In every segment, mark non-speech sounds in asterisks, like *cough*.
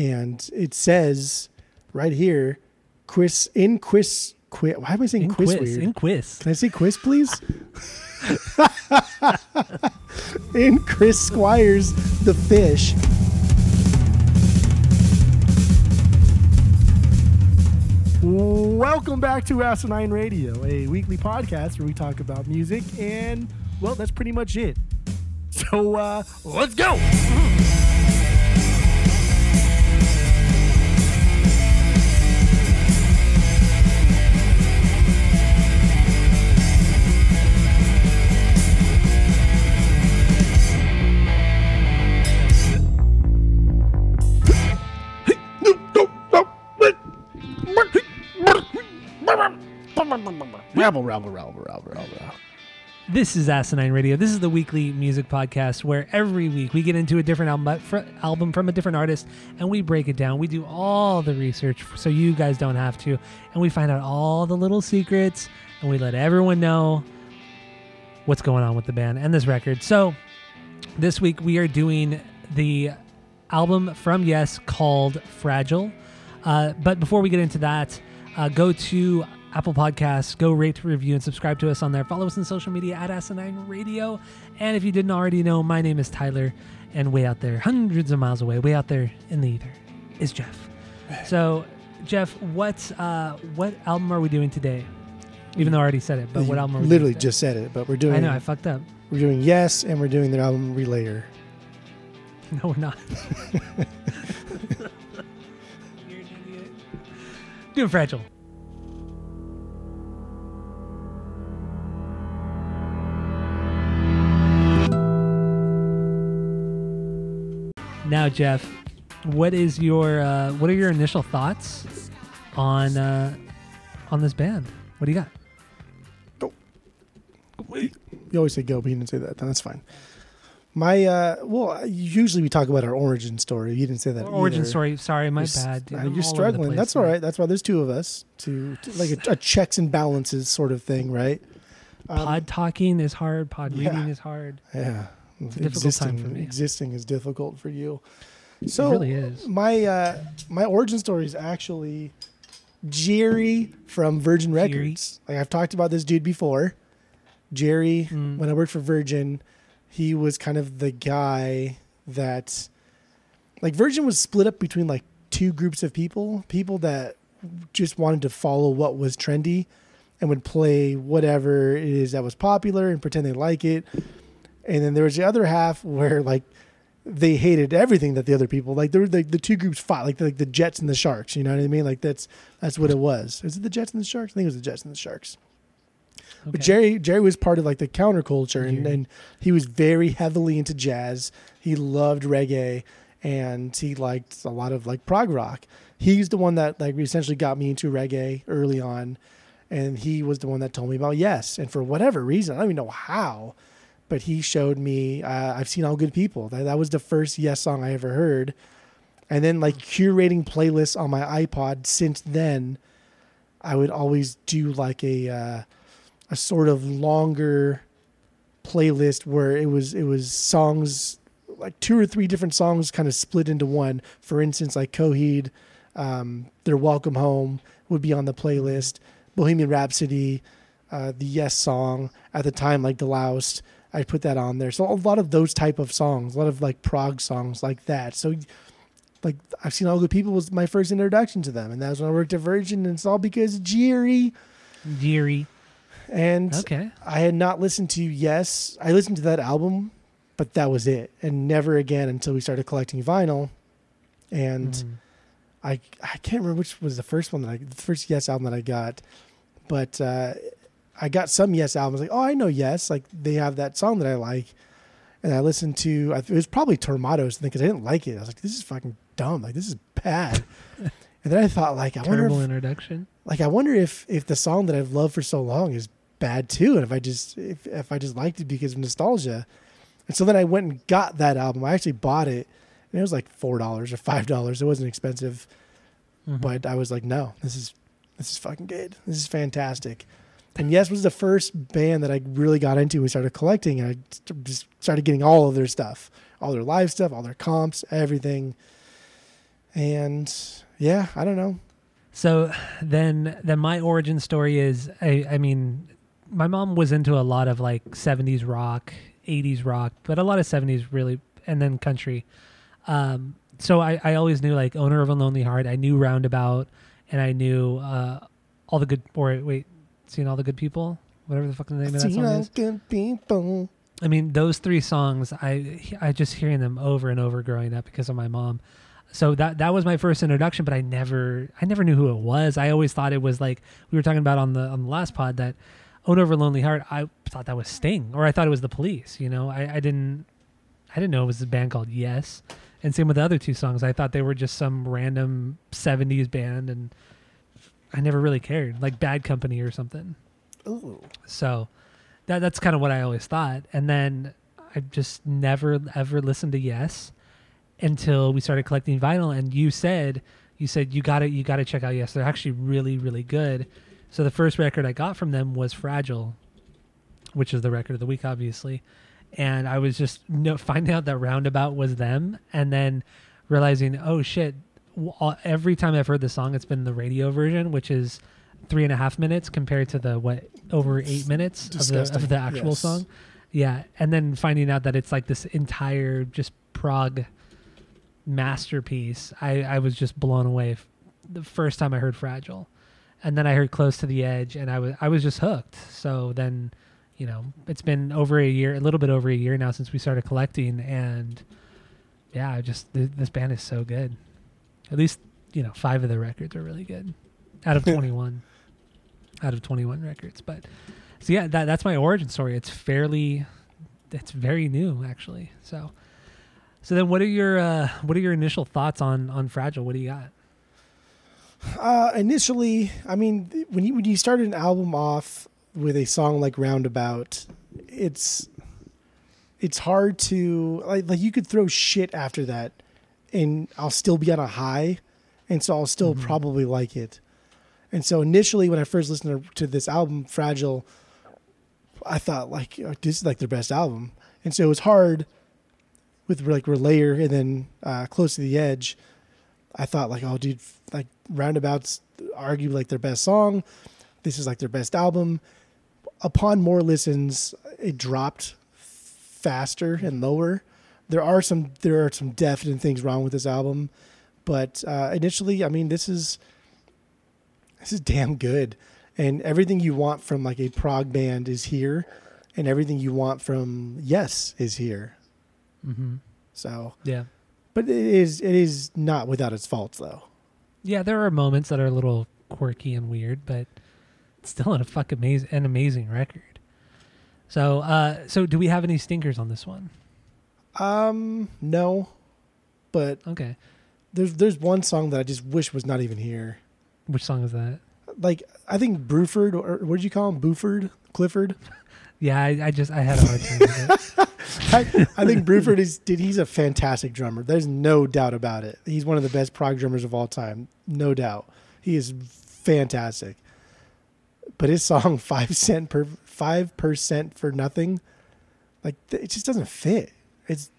and it says right here, quiz in quiz. Quiz. Why am I saying In quiz, quiz, weird? in quiz. Can I say quiz, please? *laughs* in Chris Squires, the fish. Welcome back to Asinine Radio, a weekly podcast where we talk about music, and well, that's pretty much it. So uh, let's go. Rabble, rabble, rabble, rabble, rabble. This is Asinine Radio. This is the weekly music podcast where every week we get into a different album, album from a different artist and we break it down. We do all the research so you guys don't have to. And we find out all the little secrets and we let everyone know what's going on with the band and this record. So this week we are doing the album from Yes called Fragile. Uh, but before we get into that, uh, go to Apple Podcasts, go rate, review, and subscribe to us on there. Follow us on social media at Asinine Radio. And if you didn't already know, my name is Tyler, and way out there, hundreds of miles away, way out there in the ether, is Jeff. So, Jeff, what uh, what album are we doing today? Even though I already said it, but what album are we literally just said it, but we're doing. I know I fucked up. We're doing yes, and we're doing their album Relayer. *laughs* No, we're not. *laughs* You're an idiot. Doing fragile. Now, Jeff, what is your uh, what are your initial thoughts on uh, on this band? What do you got? Go. You always say go, but you didn't say that. Then That's fine. My uh, well, usually we talk about our origin story. You didn't say that. Origin either. story. Sorry, my You're bad. dude. uh, You're all over the struggling. place, That's all right. That's why there's two of us to, to like a, a checks and balances sort of thing, right? Um, Pod talking is hard. Pod yeah. reading is hard. Yeah, a difficult time for me. Existing is difficult for you. So it really is. my uh, my origin story is actually Jerry from Virgin Jerry. Records. Like I've talked about this dude before. Jerry, Mm. when I worked for Virgin, he was kind of the guy that like Virgin was split up between like two groups of people, people that just wanted to follow what was trendy and would play whatever it is that was popular and pretend they like it. And then there was the other half where like they hated everything that the other people like. There were like the two groups fought, like the, like the Jets and the Sharks. You know what I mean? Like that's that's what it was. Is it the Jets and the Sharks? I think it was the Jets and the Sharks. But Okay. Jerry Jerry was part of like the counterculture, and, and he was very heavily into jazz. He loved reggae, and he liked a lot of like prog rock. He's the one that like essentially got me into reggae early on, and he was the one that told me about Yes. And for whatever reason, I don't even know how, but he showed me. Uh, I've seen all good people. That that was the first Yes song I ever heard, and then like curating playlists on my iPod. Since then, I would always do like a. Uh, a sort of longer playlist where it was it was songs like two or three different songs kind of split into one. For instance, like Coheed, um, their Welcome Home would be on the playlist. Bohemian Rhapsody, uh, the Yes song at the time, like the Deloused, I put that on there. So a lot of those type of songs, a lot of like prog songs like that. So like I've seen all good people was my first introduction to them, and that was when I worked at Virgin, and it's all because of Jerry. Jerry. And Okay. I had not listened to Yes. I listened to that album, but that was it, and never again until we started collecting vinyl. And Mhm. I I can't remember which was the first one that I the first Yes album that I got, but uh, I got some Yes albums. Like oh I know Yes, like they have that song that I like, and I listened to. I- It was probably Tormato because I didn't like it. I was like this is fucking dumb. Like this is bad. *laughs* and then I thought like I wonder Terrible if, introduction. like I wonder if if the song that I've loved for so long is bad too, and if I just if if I just liked it because of nostalgia. And so then I went and got that album. I actually bought it, and it was like four dollars or five dollars. It wasn't expensive, Mhm. but I was like, no, this is this is fucking good. This is fantastic. And Yes was the first band that I really got into. We started collecting, and I just started getting all of their stuff, all their live stuff, all their comps, everything. And yeah, I don't know. So then, then my origin story is, I, I mean, my mom was into a lot of like '70s rock, '80s rock, but a lot of '70s really, and then country. Um, so I, I always knew like owner of a lonely heart. I knew Roundabout, and I knew uh, all the good. Or wait, seeing all the good people, whatever the fucking name of that song is. good people. I mean, those three songs, I I just hearing them over and over growing up because of my mom. So that that was my first introduction, but I never I never knew who it was. I always thought it was like we were talking about on the on the last pod that "Own Over Lonely Heart." I thought that was Sting, or I thought it was the Police. You know, I, I didn't I didn't know it was a band called Yes. And same with the other two songs. I thought they were just some random '70s band, and I never really cared, like Bad Company or something. Ooh. So that that's kind of what I always thought. And then I just never ever listened to Yes until we started collecting vinyl and you said you said you got to you got to check out Yes. They're actually really really good. So the first record I got from them was Fragile, which is the record of the week obviously. And I was just no, *laughs* finding out that Roundabout was them and then realizing, oh shit, Uh, every time I've heard the song, it's been the radio version, which is three and a half minutes compared to the what over eight minutes of the, of the actual Yes. song. Yeah, and then finding out that it's like this entire just prog masterpiece, I I was just blown away f- the first time I heard Fragile, and then I heard Close to the Edge, and I was I was just hooked. So then, you know, it's been over a year, a little bit over a year now since we started collecting, and yeah, I just th- this band is so good. At least you know five of the records are really good out of *laughs* twenty one, out of twenty one records. But so yeah, that that's my origin story. It's fairly, it's very new actually. So. So then, what are your uh, what are your initial thoughts on on Fragile? What do you got? Uh, initially, I mean, when you when you start an album off with a song like Roundabout, it's it's hard to like like you could throw shit after that, and I'll still be on a high, and so I'll still Mhm. probably like it. And so initially, when I first listened to, to this album, Fragile, I thought like oh, this is like their best album, and so it was hard with like Relayer and then uh, Close to the Edge. I thought like, oh, dude, like Roundabouts argue like their best song. This is like their best album. Upon more listens, it dropped faster and lower. There are some there are some definite things wrong with this album, but uh, initially, I mean, this is this is damn good, and everything you want from like a prog band is here, and everything you want from Yes is here. Mm-hmm. So, Yeah, but it is it is not without its faults though. yeah. There are moments that are a little quirky and weird, but it's still a fuck amazing an amazing record. So, uh, so do we have any stinkers on this one? Um, no, but Okay, there's there's one song that I just wish was not even here. which song is that? Like I think Bruford or what did you call him? Buford, Clifford. *laughs* Yeah, I, I just I had a hard time with it. *laughs* I, I think Bruford is dude. He's a fantastic drummer. There's no doubt about it. He's one of the best prog drummers of all time, no doubt. He is fantastic. But his song *laughs* five cent per five percent for nothing, like it just doesn't fit. It's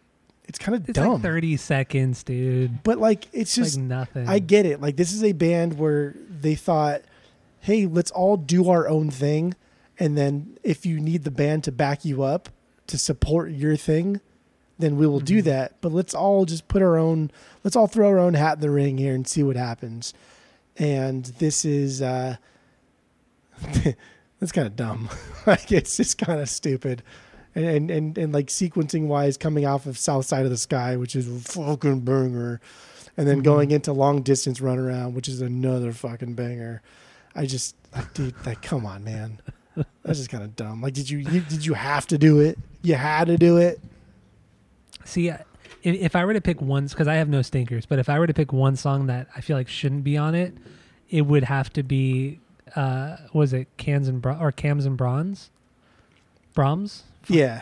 it's kind of dumb. like thirty seconds, dude. but like it's just like nothing. I get it. Like this is a band where they thought, "Hey, let's all do our own thing, and then if you need the band to back you up to support your thing, then we will do Mhm. that. But let's all just put our own, let's all throw our own hat in the ring here and see what happens." And this is uh *laughs* that's kind of dumb. *laughs* like it's just kind of stupid. And, and and like sequencing wise, coming off of South Side of the Sky, which is a fucking banger, and then Mhm. going into long distance runaround, which is another fucking banger. I just, like, dude, like, come on, man, *laughs* that's just kind of dumb. Like, did you, you did you have to do it? You had to do it. See, if, if I were to pick one, because I have no stinkers, but if I were to pick one song that I feel like shouldn't be on it, it would have to be, uh, was it Cans and Bra- or Cams and Bronze, Brahms? Yeah,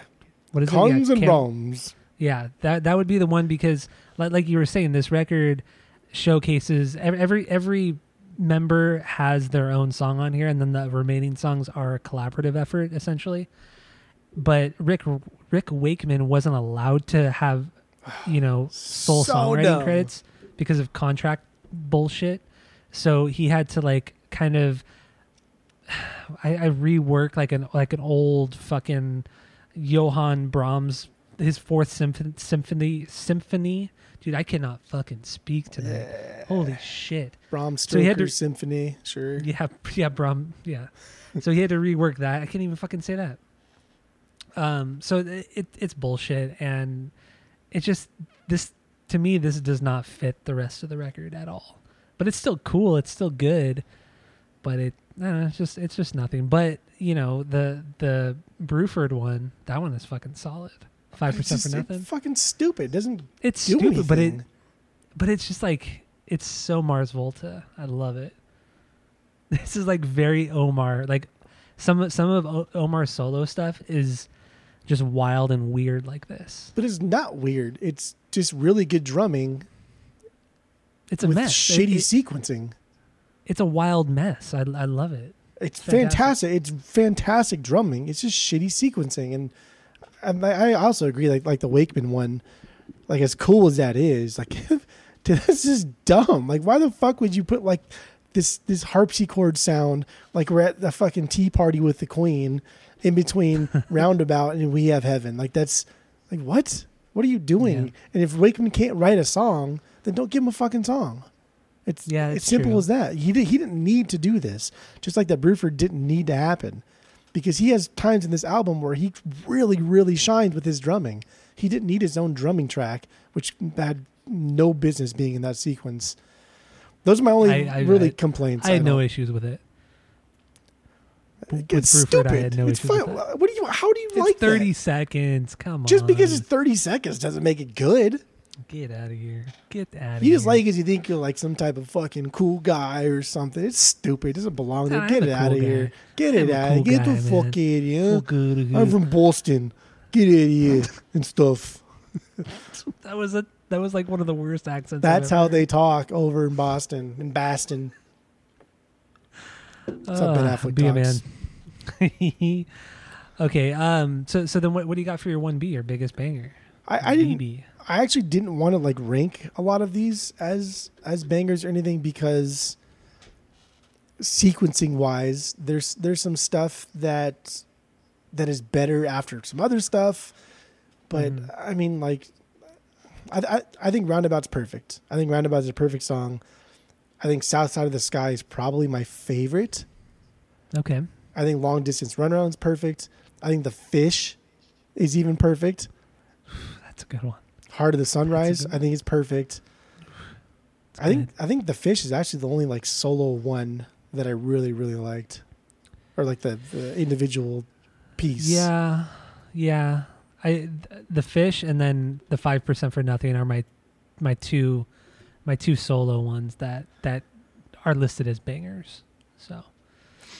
What is cons it? Yeah, and bombs. Yeah, that that would be the one because, like, like you were saying, this record showcases ev- every every member has their own song on here, and then the remaining songs are a collaborative effort essentially. But Rick Rick Wakeman wasn't allowed to have, you know, sole So songwriting dumb. credits because of contract bullshit. So he had to like kind of *sighs* I, I rework like an like an old fucking Johann Brahms his fourth symphony symphony symphony. Dude, I cannot fucking speak tonight. Holy shit. Brahms So he had to- Symphony, sure. Yeah, *laughs* yeah, Brum. Yeah. So he had to rework that. I can't even fucking say that. Um. So it, it it's bullshit, and it just this to me this does not fit the rest of the record at all. But it's still cool. It's still good. But it, I don't know, it's just it's just nothing. But you know the the Bruford one, that one is fucking solid. Five percent for nothing. it's fucking stupid. It doesn't It's do stupid, but it but it's just like it's so Mars Volta. I love it. *laughs* This is like very Omar. Like some some of o- Omar's solo stuff is just wild and weird like this. But it's not weird. It's just really good drumming It's a with mess. It- shitty it- sequencing. it's a wild mess. I I love it. It's fantastic. fantastic. It's fantastic drumming. It's just shitty sequencing, and and I I also agree. Like like the Wakeman one, like as cool as that is, like *laughs* dude, this is dumb. Like why the fuck would you put like this this harpsichord sound like we're at the fucking tea party with the Queen in between *laughs* Roundabout and We Have Heaven? Like that's like what? What are you doing? Yeah. And if Wakeman can't write a song, then don't give him a fucking song. It's Yeah, it's it's simple true. as that. He did, he didn't need to do this, just like that Bruford didn't need to happen, because he has times in this album where he really really shined with his drumming. He didn't need his own drumming track, which had no business being in that sequence. Those are my only I- I- really I- complaints. I had no issues with it. It's Bruford, stupid. I had no it's fine. What do you? How do you It's like thirty that? seconds. Come on. Just because it's thirty seconds doesn't make it good. Get out of here. Get out of here. You just like it 'cause you think you're like some type of fucking cool guy or something. It's stupid. It doesn't belong there. Nah, Get it a out cool of here. Get I'm it out. cool Get the guy, fuck out of here. Good. I'm from Boston. Get out of here *laughs* and stuff. That was a that was like one of the worst accents. That's how they talk over in Boston, in Boston. That's Ben Uh, Affleck be a man. *laughs* okay. Um. So so then what what do you got for your one B your biggest banger? I, I didn't. BB. I actually didn't want to like rank a lot of these as as bangers or anything because sequencing wise, there's there's some stuff that that is better after some other stuff. But Mhm. I mean, like, I, I I think Roundabout's perfect. I think Roundabout is a perfect song. I think South Side of the Sky is probably my favorite. Okay. I think Long Distance Runaround is perfect. I think The Fish is even perfect. *sighs* That's a good one. Heart of the Sunrise, I think it's perfect. It's I think. I think the fish is actually the only like solo one that I really really liked, or like the, the individual piece. Yeah. Yeah. I th- the fish and then the five percent for nothing are my my two my two solo ones that that are listed as bangers. So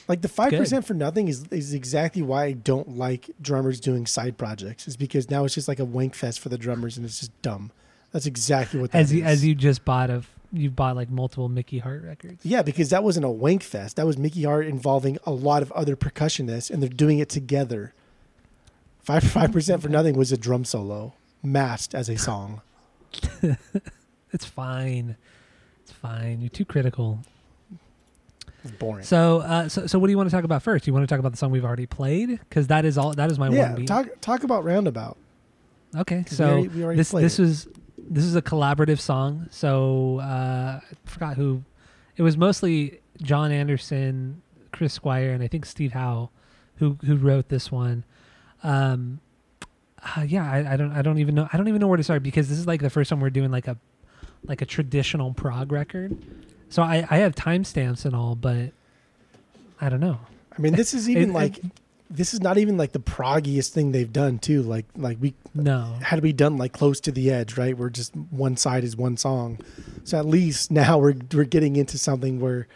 like the five percent for nothing is is exactly why I don't like drummers doing side projects. Is because now it's just like a wank fest for the drummers and it's just dumb. That's exactly what that as you is. as you just bought of you bought like multiple Mickey Hart records. Yeah, because that wasn't a wank fest. That was Mickey Hart involving a lot of other percussionists, and they're doing it together. Five five percent for nothing was a drum solo masked as a song. *laughs* It's fine. It's fine. You're too critical. It's boring. So, uh, so, so, what do you want to talk about first? You want to talk about the song we've already played because that is all. That is my yeah, one beat. talk talk about Roundabout. okay, 'cause we so already- we already this this it. was this is a collaborative song. So uh, I forgot who. It was mostly Jon Anderson, Chris Squire, and I think Steve Howe, who who wrote this one. Um, uh, yeah, I, I don't I don't even know I don't even know where to start because this is like the first time we're doing like a like a traditional prog record. So I I have timestamps and all, but I don't know. I mean, this is even It- like this is not even like the proggiest thing they've done too. Like like we No. had we done like close to the edge, right? Where just one side is one song. So at least *laughs* now we're we're getting into something where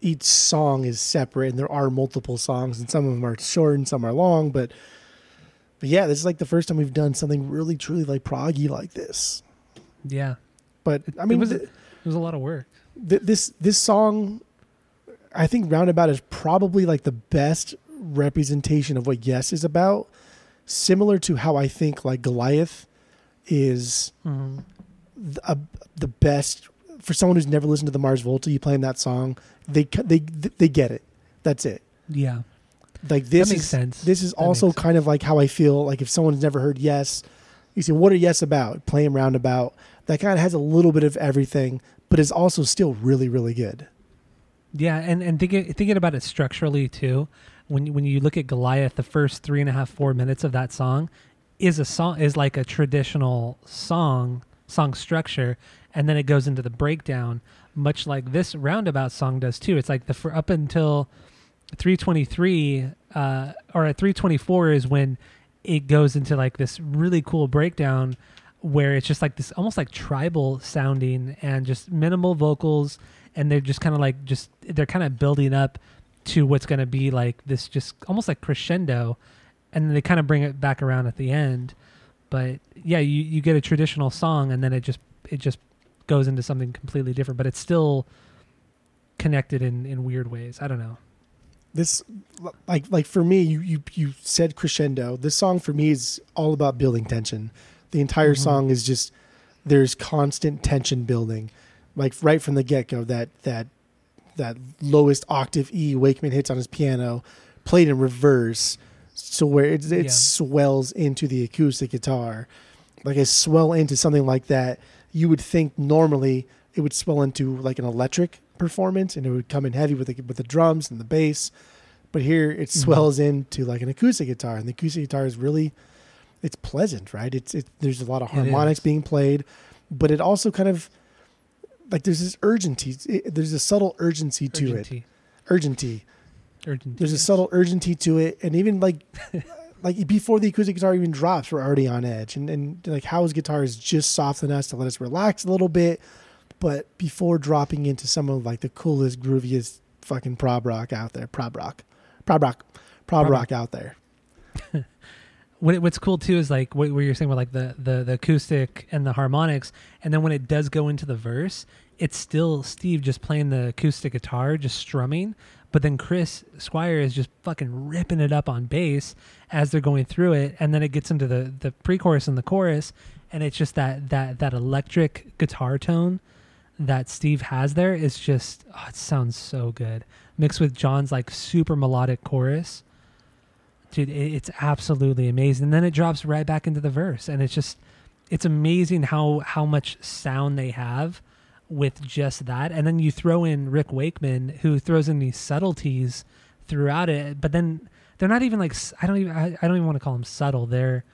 each song is separate and there are multiple songs and some of them are short and some are long, but but yeah, this is like the first time we've done something really truly like proggy like this. Yeah. But I mean, it was it was a lot of work. Th- this this song I think Roundabout is probably like the best representation of what Yes is about. Similar to how I think like Goliath is hmm th- a, the best for someone who's never listened to the Mars Volta. You playing that song, they they they get it. That's it. Yeah. Like this makes is sense. this is That also kind of like how I feel. Like if someone's never heard Yes, you say, "What are Yes about?" Playing roundabout. That kind of has a little bit of everything, but is also still really really good. Yeah, and and thinking thinking about it structurally too, when when you look at Goliath, the first three and a half four minutes of that song is a song is like a traditional song song structure, and then it goes into the breakdown, much like this roundabout song does too. It's like the for up until three twenty three uh, or at three twenty four is when it goes into like this really cool breakdown where it's just like this almost like tribal sounding and just minimal vocals and they're just kind of like just they're kind of building up to what's going to be like this just almost like crescendo and then they kind of bring it back around at the end but yeah you you get a traditional song and then it just it just goes into something completely different but it's still connected in in weird ways i don't know This like like for me, you you you said crescendo. This song for me is all about building tension. The entire Mhm. song is just there's constant tension building, like right from the get go. That that that lowest octave E Wakeman hits on his piano, played in reverse, so where it it Yeah. swells into the acoustic guitar, like a swell into something like that. You would think normally it would swell into like an electric performance, and it would come in heavy with the with the drums and the bass. But here it Mhm. swells into like an acoustic guitar, and the acoustic guitar is really it's pleasant, right? It's it, there's a lot of harmonics being played, but it also kind of like there's this urgency. It, there's a subtle urgency to it. urgency Urgency. urgency There's a subtle urgency to it, and even like *laughs* like before the acoustic guitar even drops, we're already on edge. And and like Howe's guitar is just soft enough to let us relax a little bit, but before dropping into some of like the coolest, grooviest fucking prog rock out there, prog rock, prog rock, prog Prog rock out there. What, what's cool too is like what, what you're saying with like the, the the acoustic and the harmonics. And then when it does go into the verse it's still steve just playing the acoustic guitar just strumming. But then chris squire is just fucking ripping it up on bass as they're going through it. And then it gets into the the pre-chorus and the chorus. And it's just that that that electric guitar tone that steve has there is just oh, it sounds so good. Mixed with Jon's like super melodic chorus dude it's absolutely amazing. And then it drops right back into the verse and it's just it's amazing how how much sound they have with just that. And then you throw in rick wakeman who throws in these subtleties throughout it but then they're not even like I don't even i, I don't even want to call them subtle. They're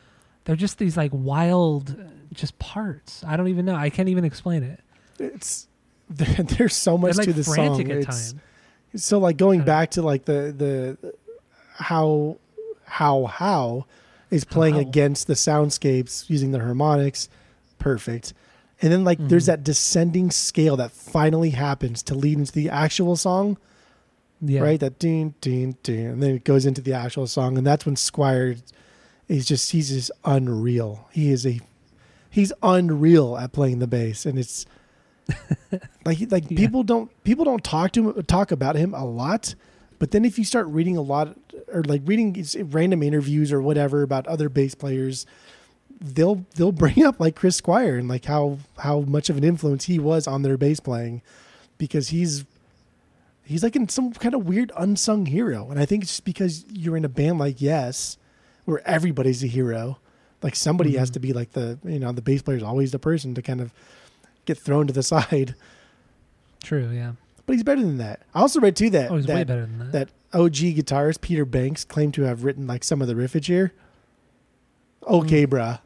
they're just these like wild just parts. I don't even know. I can't even explain it. It's there, *laughs* there's so much like to the song. at It's- times So like going back to like the the Howe Howe Howe is playing Howe. against the soundscapes using the harmonics, perfect. And then like there's Mhm. that descending scale that finally happens to lead into the actual song, yeah right? That ding ding ding, and then it goes into the actual song, and that's when Squire is just he's just unreal. He is a he's unreal at playing the bass, and it's *laughs* like like Yeah. people don't people don't talk to him, talk about him a lot, but then if you start reading a lot or like reading random interviews or whatever about other bass players, they'll they'll bring up like Chris Squire and like how how much of an influence he was on their bass playing, because he's he's like in some kind of weird unsung hero, and I think it's just because you're in a band like Yes, where everybody's a hero. Like somebody has Mhm. to be like the you know the bass player is always the person to kind of get thrown to the *laughs* side. true yeah But he's better than that. I also read too that oh he's way that, better than that that OG guitarist Peter Banks claimed to have written like some of the riffage here. Okay, bruh.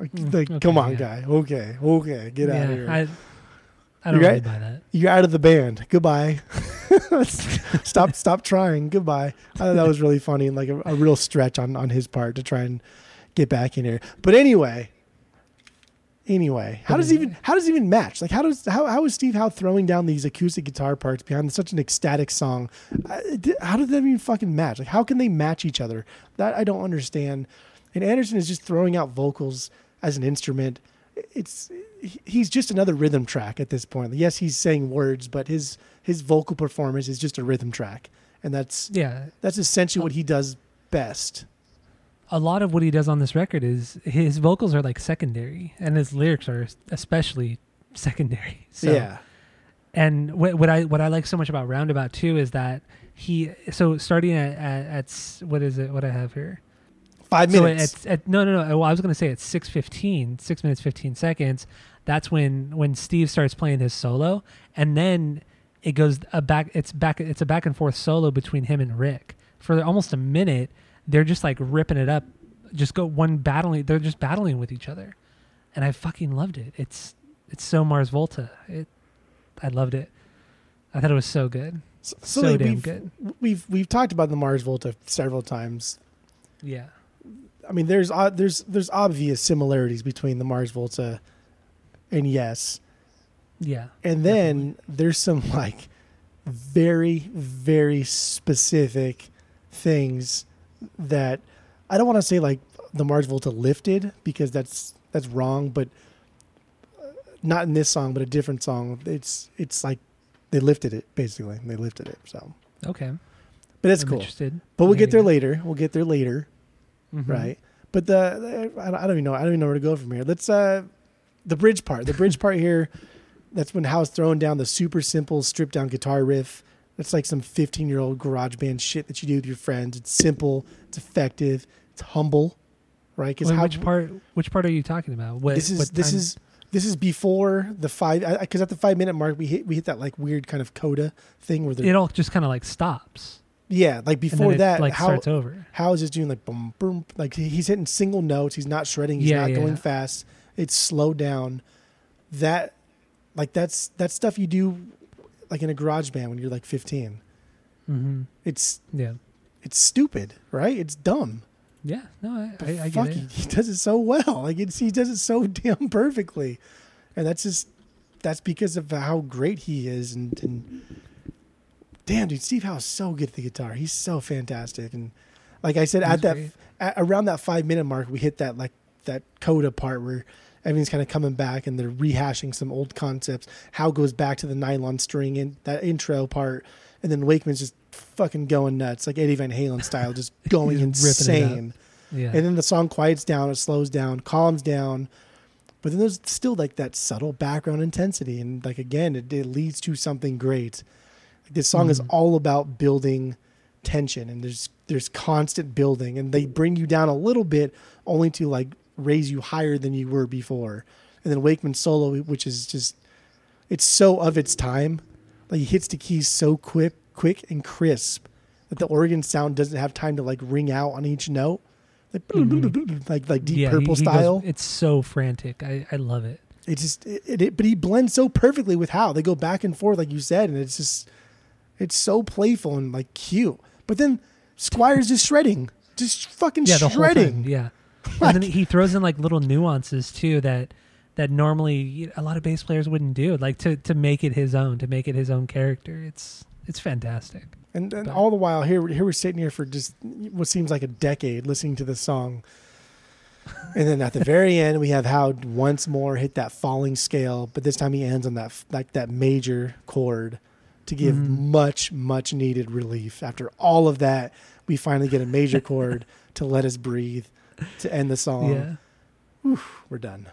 Like, Mm, okay, come on, yeah. guy. Okay, okay, get out of here. I, I don't You're really right. buy that. You're out of the band. Goodbye. *laughs* stop, stop trying. Goodbye. I thought that was really funny and like a, a real stretch on on his part to try and get back in here. But anyway, anyway, how does it even how does it even match? Like how does how how is Steve Howe throwing down these acoustic guitar parts behind such an ecstatic song? Uh, How did that even fucking match? Like how can they match each other? That I don't understand. And Anderson is just throwing out vocals as an instrument. It's he's just another rhythm track at this point. Yes, he's saying words, but his his vocal performance is just a rhythm track, and that's Yeah. that's essentially what he does best. A lot of what he does on this record is his vocals are like secondary, and his lyrics are especially secondary. *laughs* So, yeah. And what, what I what I like so much about Roundabout too is that he so starting at, at, at what is it what I have here Five so minutes. at, at no no no well, I was gonna say at six fifteen six minutes fifteen seconds that's when when Steve starts playing his solo and then it goes a back it's back it's a back and forth solo between him and Rick for almost a minute they're just like ripping it up. Just go one battling they're just battling with each other. And I fucking loved it. It's it's so Mars Volta. It I loved it. I thought it was so good. So so like, damn we've, good. we've we've talked about the Mars Volta several times. yeah. I mean, there's o- there's there's obvious similarities between the Mars Volta and Yes, yeah and then there's some like very very specific things that I don't want to say like the Mars Volta lifted because that's that's wrong, but uh, not in this song, but a different song. It's it's like they lifted it basically. They lifted it. So, okay but it's I'm cool. interested But we'll get there later. We'll get there later. Mhm. right? But the, the I don't even know I don't even know where to go from here. Let's uh the bridge part. The bridge part here. That's when Howe's throwing down the super simple stripped down guitar riff. That's like some 15 year old garage band shit that you do with your friends. It's simple. It's effective. It's humble, right? Wait, which part? Which part are you talking about? What, this is this is this is before the five because at the five minute mark we hit we hit that like weird kind of coda thing where It all just kind of like stops. yeah like before it, that like Howe starts over. Howe is just doing like boom, boom, like he's hitting single notes. He's not shredding. He's Yeah, not yeah, going fast. It's slowed down. That, like that's that stuff you do, like in a garage band when you're like 15. hmm It's Yeah, it's stupid, right? It's dumb. yeah. No, I, I, I fuck, get he, it. he does it so well. Like it's he does it so *laughs* damn perfectly, and that's just that's because of how great he is. And, and damn, dude, Steve Howe is so good at the guitar. He's so fantastic. And like I said, He's at that at, around that five minute mark, we hit that like that coda part where everything's kind of coming back and they're rehashing some old concepts. Howe goes back to the nylon string in that intro part, and then Wakeman's just fucking going nuts, like Eddie Van Halen style, just *laughs* going He's ripping it up. insane. Yeah, And then the song quiets down, it slows down, calms down. But then there's still like that subtle background intensity. And like again, it, it leads to something great. Like, this song is Mhm. all about building tension and there's there's constant building and they bring you down a little bit only to like raise you higher than you were before. And then Wakeman solo, which is just it's so of its time. Like he hits the keys so quick quick and crisp that the organ sound doesn't have time to like ring out on each note like Mhm. *laughs* like like deep yeah, purple he goes- style. it's so frantic. I, I love it. it just it, it, it- but he blends so perfectly with Howe they go back and forth like you said and it's just it's so playful and like cute. But then Squire's just shredding. Just fucking Yeah, shredding. time. Yeah, And then he throws in like little nuances too that that normally a lot of bass players wouldn't do. Like to to make it his own, to make it his own character. It's it's fantastic. And, and all the while here here we're sitting here for just what seems like a decade listening to this song. And then at the very *laughs* end we have Howe once more hit that falling scale, but this time he ends on that like that major chord to give Mhm. much much needed relief. After all of that, we finally get a major *laughs* chord to let us breathe to end the song. yeah. We're done.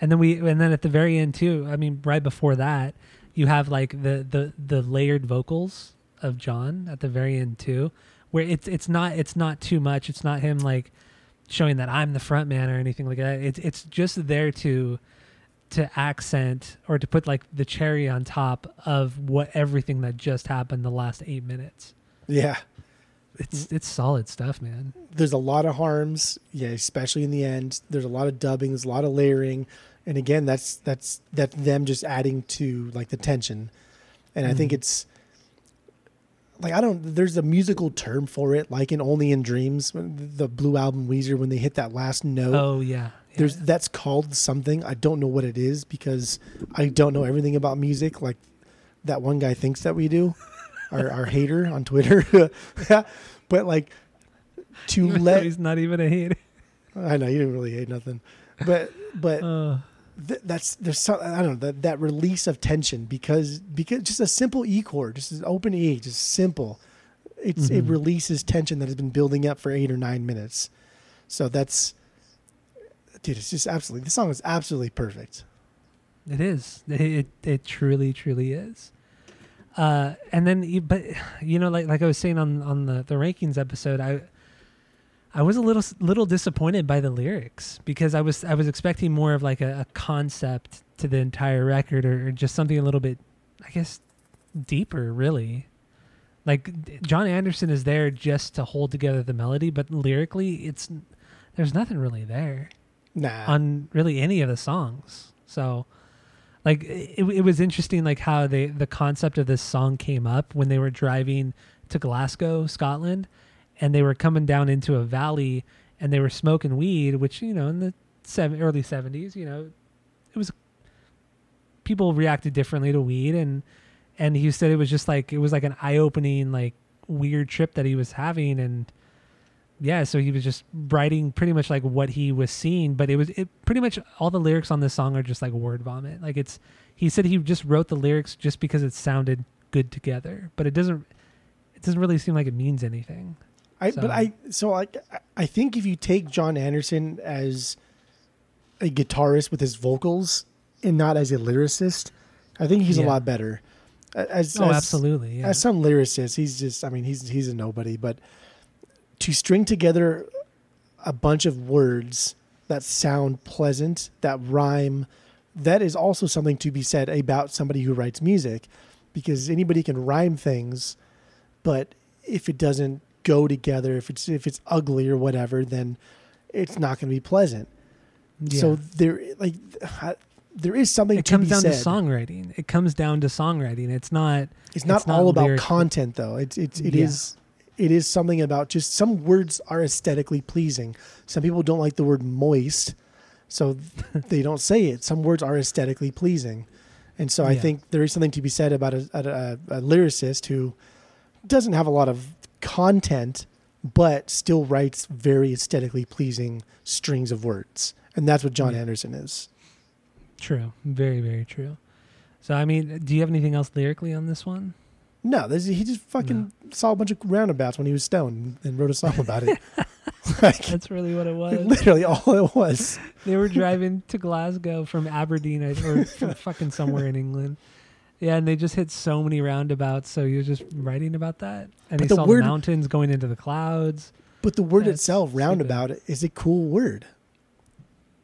And then we and then at the very end too, I mean right before that, you have like the the the layered vocals of Jon at the very end too, where it's it's not it's not too much. It's not him like showing that I'm the front man or anything like that. It's it's just there to to accent or to put like the cherry on top of what everything that just happened the last 8 minutes. Yeah. It's it's solid stuff, man. there's a lot of harms, yeah, especially in the end. There's a lot of dubbing, there's a lot of layering, and again, that's that's that them just adding to like the tension. And I think Mhm. it's like I don't. There's a musical term for it, like in Only in Dreams, the Blue Album Weezer, when they hit that last note. Oh yeah. yeah. There's that's called something. I don't know what it is because I don't know everything about music. Like that one guy thinks that we do. Our our hater on Twitter. *laughs* but like to though let he's not even a hater. I know you didn't really hate nothing, but but Uh, th- that's there's some I don't know that that release of tension because because just a simple E chord, just an open E, just simple. It's it Mhm. releases tension that has been building up for eight or nine minutes, So that's, dude, it's just absolutely. the song is absolutely perfect. It is. It it, it truly truly is. Uh, and then, you- but you know, like like I was saying on on the the rankings episode, I I was a little little disappointed by the lyrics because I was I was expecting more of like a, a concept to the entire record or, or just something a little bit, I guess, deeper. Really, like Jon Anderson is there just to hold together the melody, but lyrically, it's there's nothing really there Nah, on really any of the songs. So like it, it was interesting like how they the concept of this song came up when they were driving to Glasgow, Scotland, and they were coming down into a valley and they were smoking weed, which you know in the seven, early 70s, you know, it was people reacted differently to weed and and he said it was just like it was like an eye-opening like weird trip that he was having and yeah so he was just writing pretty much like what he was seeing but it was it pretty much all the lyrics on this song are just like word vomit. Like it's he said he just wrote the lyrics just because it sounded good together but it doesn't it doesn't really seem like it means anything. I so- but I so like I- I think if you take Jon Anderson as a guitarist with his vocals and not as a lyricist, I think he's a lot better. As, oh as- absolutely yeah. As some lyricists, he's just I mean he's he's a nobody, but to string together a bunch of words that sound pleasant, that rhyme, that is also something to be said about somebody who writes music because anybody can rhyme things, but if it doesn't go together, if it's if it's ugly or whatever, then it's not going to be pleasant. yeah. So there like there is something it comes down said. to songwriting it comes down to songwriting it's not it's not it's not all about content though it's it's it Yeah. is it is something about just some words are aesthetically pleasing. Some people don't like the word moist so *laughs* they don't say it. Some words are aesthetically pleasing. And so i Yeah. think there is something to be said about a, a, a lyricist who doesn't have a lot of content but still writes very aesthetically pleasing strings of words. And that's what Jon Yeah. anderson is. True. Very very true. So i mean do you have anything else lyrically on this one No, he just fucking saw a bunch of roundabouts when he was stoned and wrote a song about it. *laughs* *laughs* like, that's really what it *laughs* was literally all it was. they were driving to Glasgow from Aberdeen or from fucking somewhere in England. Yeah, and they just hit so many roundabouts. So he was just writing about that, and But he the saw word- the mountains going into the clouds. But the word itself, stupid. roundabout, is a cool word.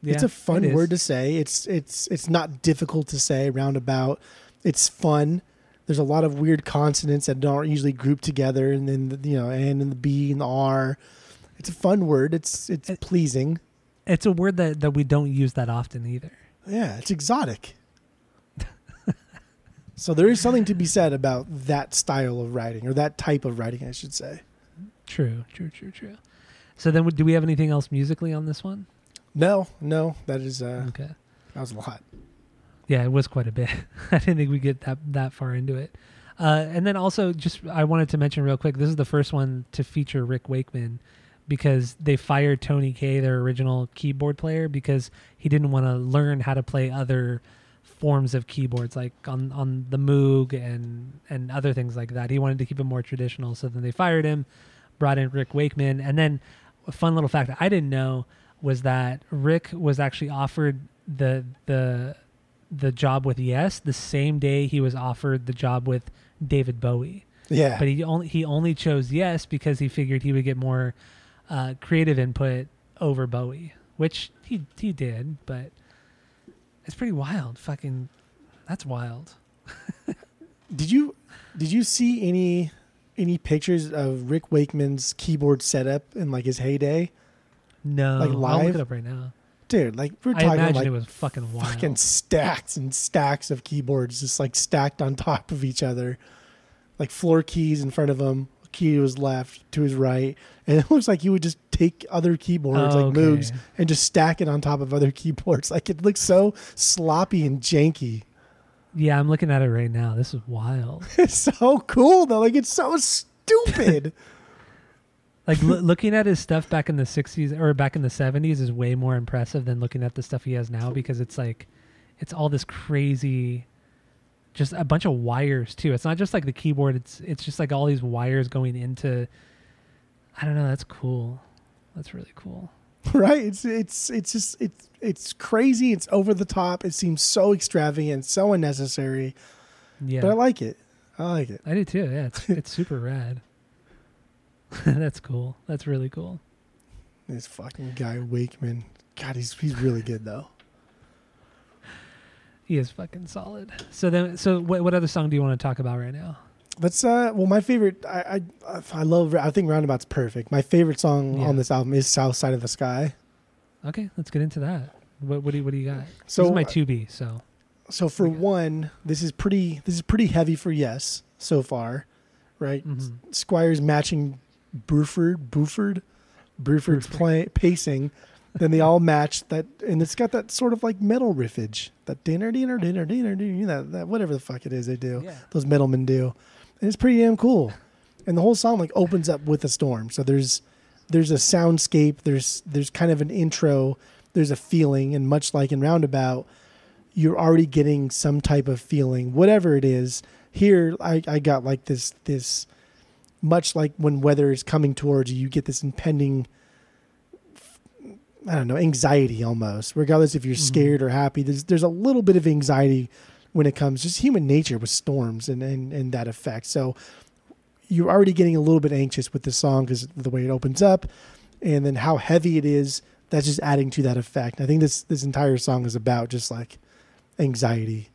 it's a fun it word to say. It's it's it's not difficult to say. Roundabout. It's fun. There's a lot of weird consonants that aren't usually grouped together, and then the, you know, and and the B and the R. It's a fun word. It's it's It- pleasing. It's a word that that we don't use that often either. Yeah, it's exotic. *laughs* so there is something to be said about that style of writing, or that type of writing, I should say. True, true, true, true. So then, do we have anything else musically on this one? No, no, that is uh, Okay. that was a lot. Yeah, it was quite a bit. *laughs* I didn't think we get that that far into it. Uh, and then also, just I wanted to mention real quick. This is the first one to feature Rick Wakeman because they fired Tony Kaye, their original keyboard player, because he didn't want to learn how to play other forms of keyboards, like on on the Moog and and other things like that. He wanted to keep it more traditional. So then they fired him, brought in Rick Wakeman, and then a fun little fact I didn't know was that Rick was actually offered the the the job with Yes the same day he was offered the job with David Bowie. Yeah, But he only he only chose Yes because he figured he would get more uh, creative input over Bowie, which he he did. But it's pretty wild. Fucking, that's wild. *laughs* did you did you see any any pictures of Rick Wakeman's keyboard setup in like his heyday, No, Like I'll look it up right now. Dude? Like we're I talking imagine like it was fucking wild. fucking stacks and stacks of keyboards, just like stacked on *laughs* top of each other, like floor keys in front of him, a key to his left, to his right, and *laughs* it looks like he would just take other keyboards like Okay. Moogs and just stack it on top of other *laughs* keyboards. Like it looks so sloppy and janky. Yeah, I'm looking at it right now. This is wild. It's so cool though. Like it's so stupid. Like loo- looking at his stuff back in the 60s or back in the 70s is way more impressive than looking at the stuff he has now because it's like it's all this crazy just a bunch of wires too. It's not just like the keyboard, it's it's just like all these wires going into I don't know, that's cool. That's really cool. *laughs* right? It's it's it's just it's it's crazy. It's over the top. It seems so extravagant, so unnecessary. Yeah, But I like it. I like it. I do too. Yeah, it's *laughs* it's super rad. *laughs* That's cool. That's really cool. This fucking guy Wakeman. God, he's he's really good though. *laughs* He is fucking solid. So then, so what what other song do you want to talk about right now? Let's uh well my favorite I I I love I think Roundabout's perfect. My favorite song Yeah. on this album is South Side of the Sky. Okay, let's get into that. What what do you, what do you got? So this is my uh, two B. So so for one, this is pretty this is pretty heavy for Yes so far, right? mhm. Squire's matching Bruford, Buford, Bruford. play, pacing. Then they all match that, and it's got that sort of like metal riffage, that dinner, dinner, dinner, dinner, dinner, that, that whatever the fuck it is they do, yeah, those metalmen do, and it's pretty damn cool. And the whole song like opens up with a storm, so there's there's a soundscape, there's there's kind of an intro, there's a feeling, and much like in Roundabout, you're already getting some type of feeling, whatever it is. Here, I, I got like this this much like when weather is coming towards you, you get this impending, I don't know, anxiety almost. Regardless if you're Mhm. scared or happy, there's there's a little bit of anxiety when it comes just human nature with storms and and, and that effect. So you're already getting a little bit anxious with this song because the way it opens up, and then how heavy it is. That's just adding to that effect. I think this this entire song is about just like anxiety.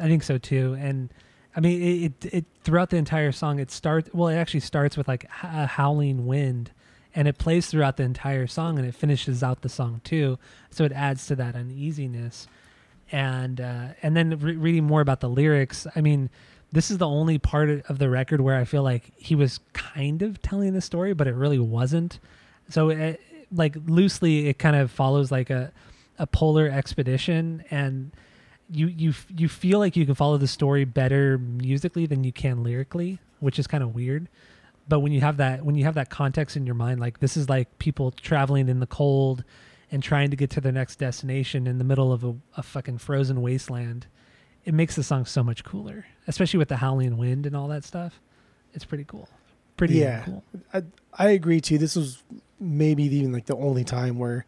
I think so too. And I mean, it, it, it throughout the entire song, it starts. Well, it actually starts with like a howling wind, and it plays throughout the entire song, and it finishes out the song too. So it adds to that uneasiness. And uh, and then re- reading more about the lyrics, I mean, this is the only part of the record where I feel like he was kind of telling the story, but it really wasn't. So it, like loosely, it kind of follows like a a polar expedition and you you you feel like you can follow the story better musically than you can lyrically, which is kind of weird. But when you have that when you have that context in your mind, like this is like people traveling in the cold and trying to get to their next destination in the middle of a, a fucking frozen wasteland, it makes the song so much cooler, especially with the howling wind and all that stuff. It's pretty cool. Pretty Yeah. cool. I I agree too. This was maybe even like the only time where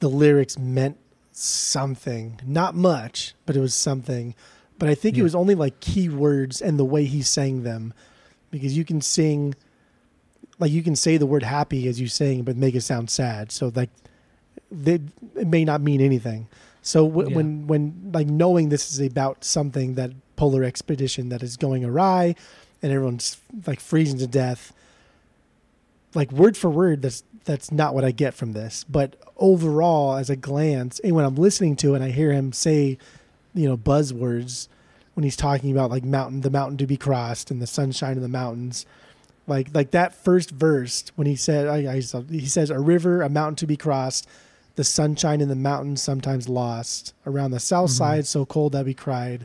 the lyrics meant something. Not much, but it was something. But I think it was only like key words and the way he sang them. Because you can sing like you can say the word happy as you sing, but make it sound sad. So like they, it may not mean anything. So w- Yeah. when when like knowing this is about something that polar expedition that is going awry and everyone's like freezing to death like word for word that's that's not what i get from this. But overall as a glance and when i'm listening to it and i hear him say you know buzzwords when he's talking about like mountain the mountain to be crossed and the sunshine in the mountains like like that first verse when he said I, I, he says a river a mountain to be crossed the sunshine in the mountains sometimes lost. Around the south Mhm. side so cold that we cried.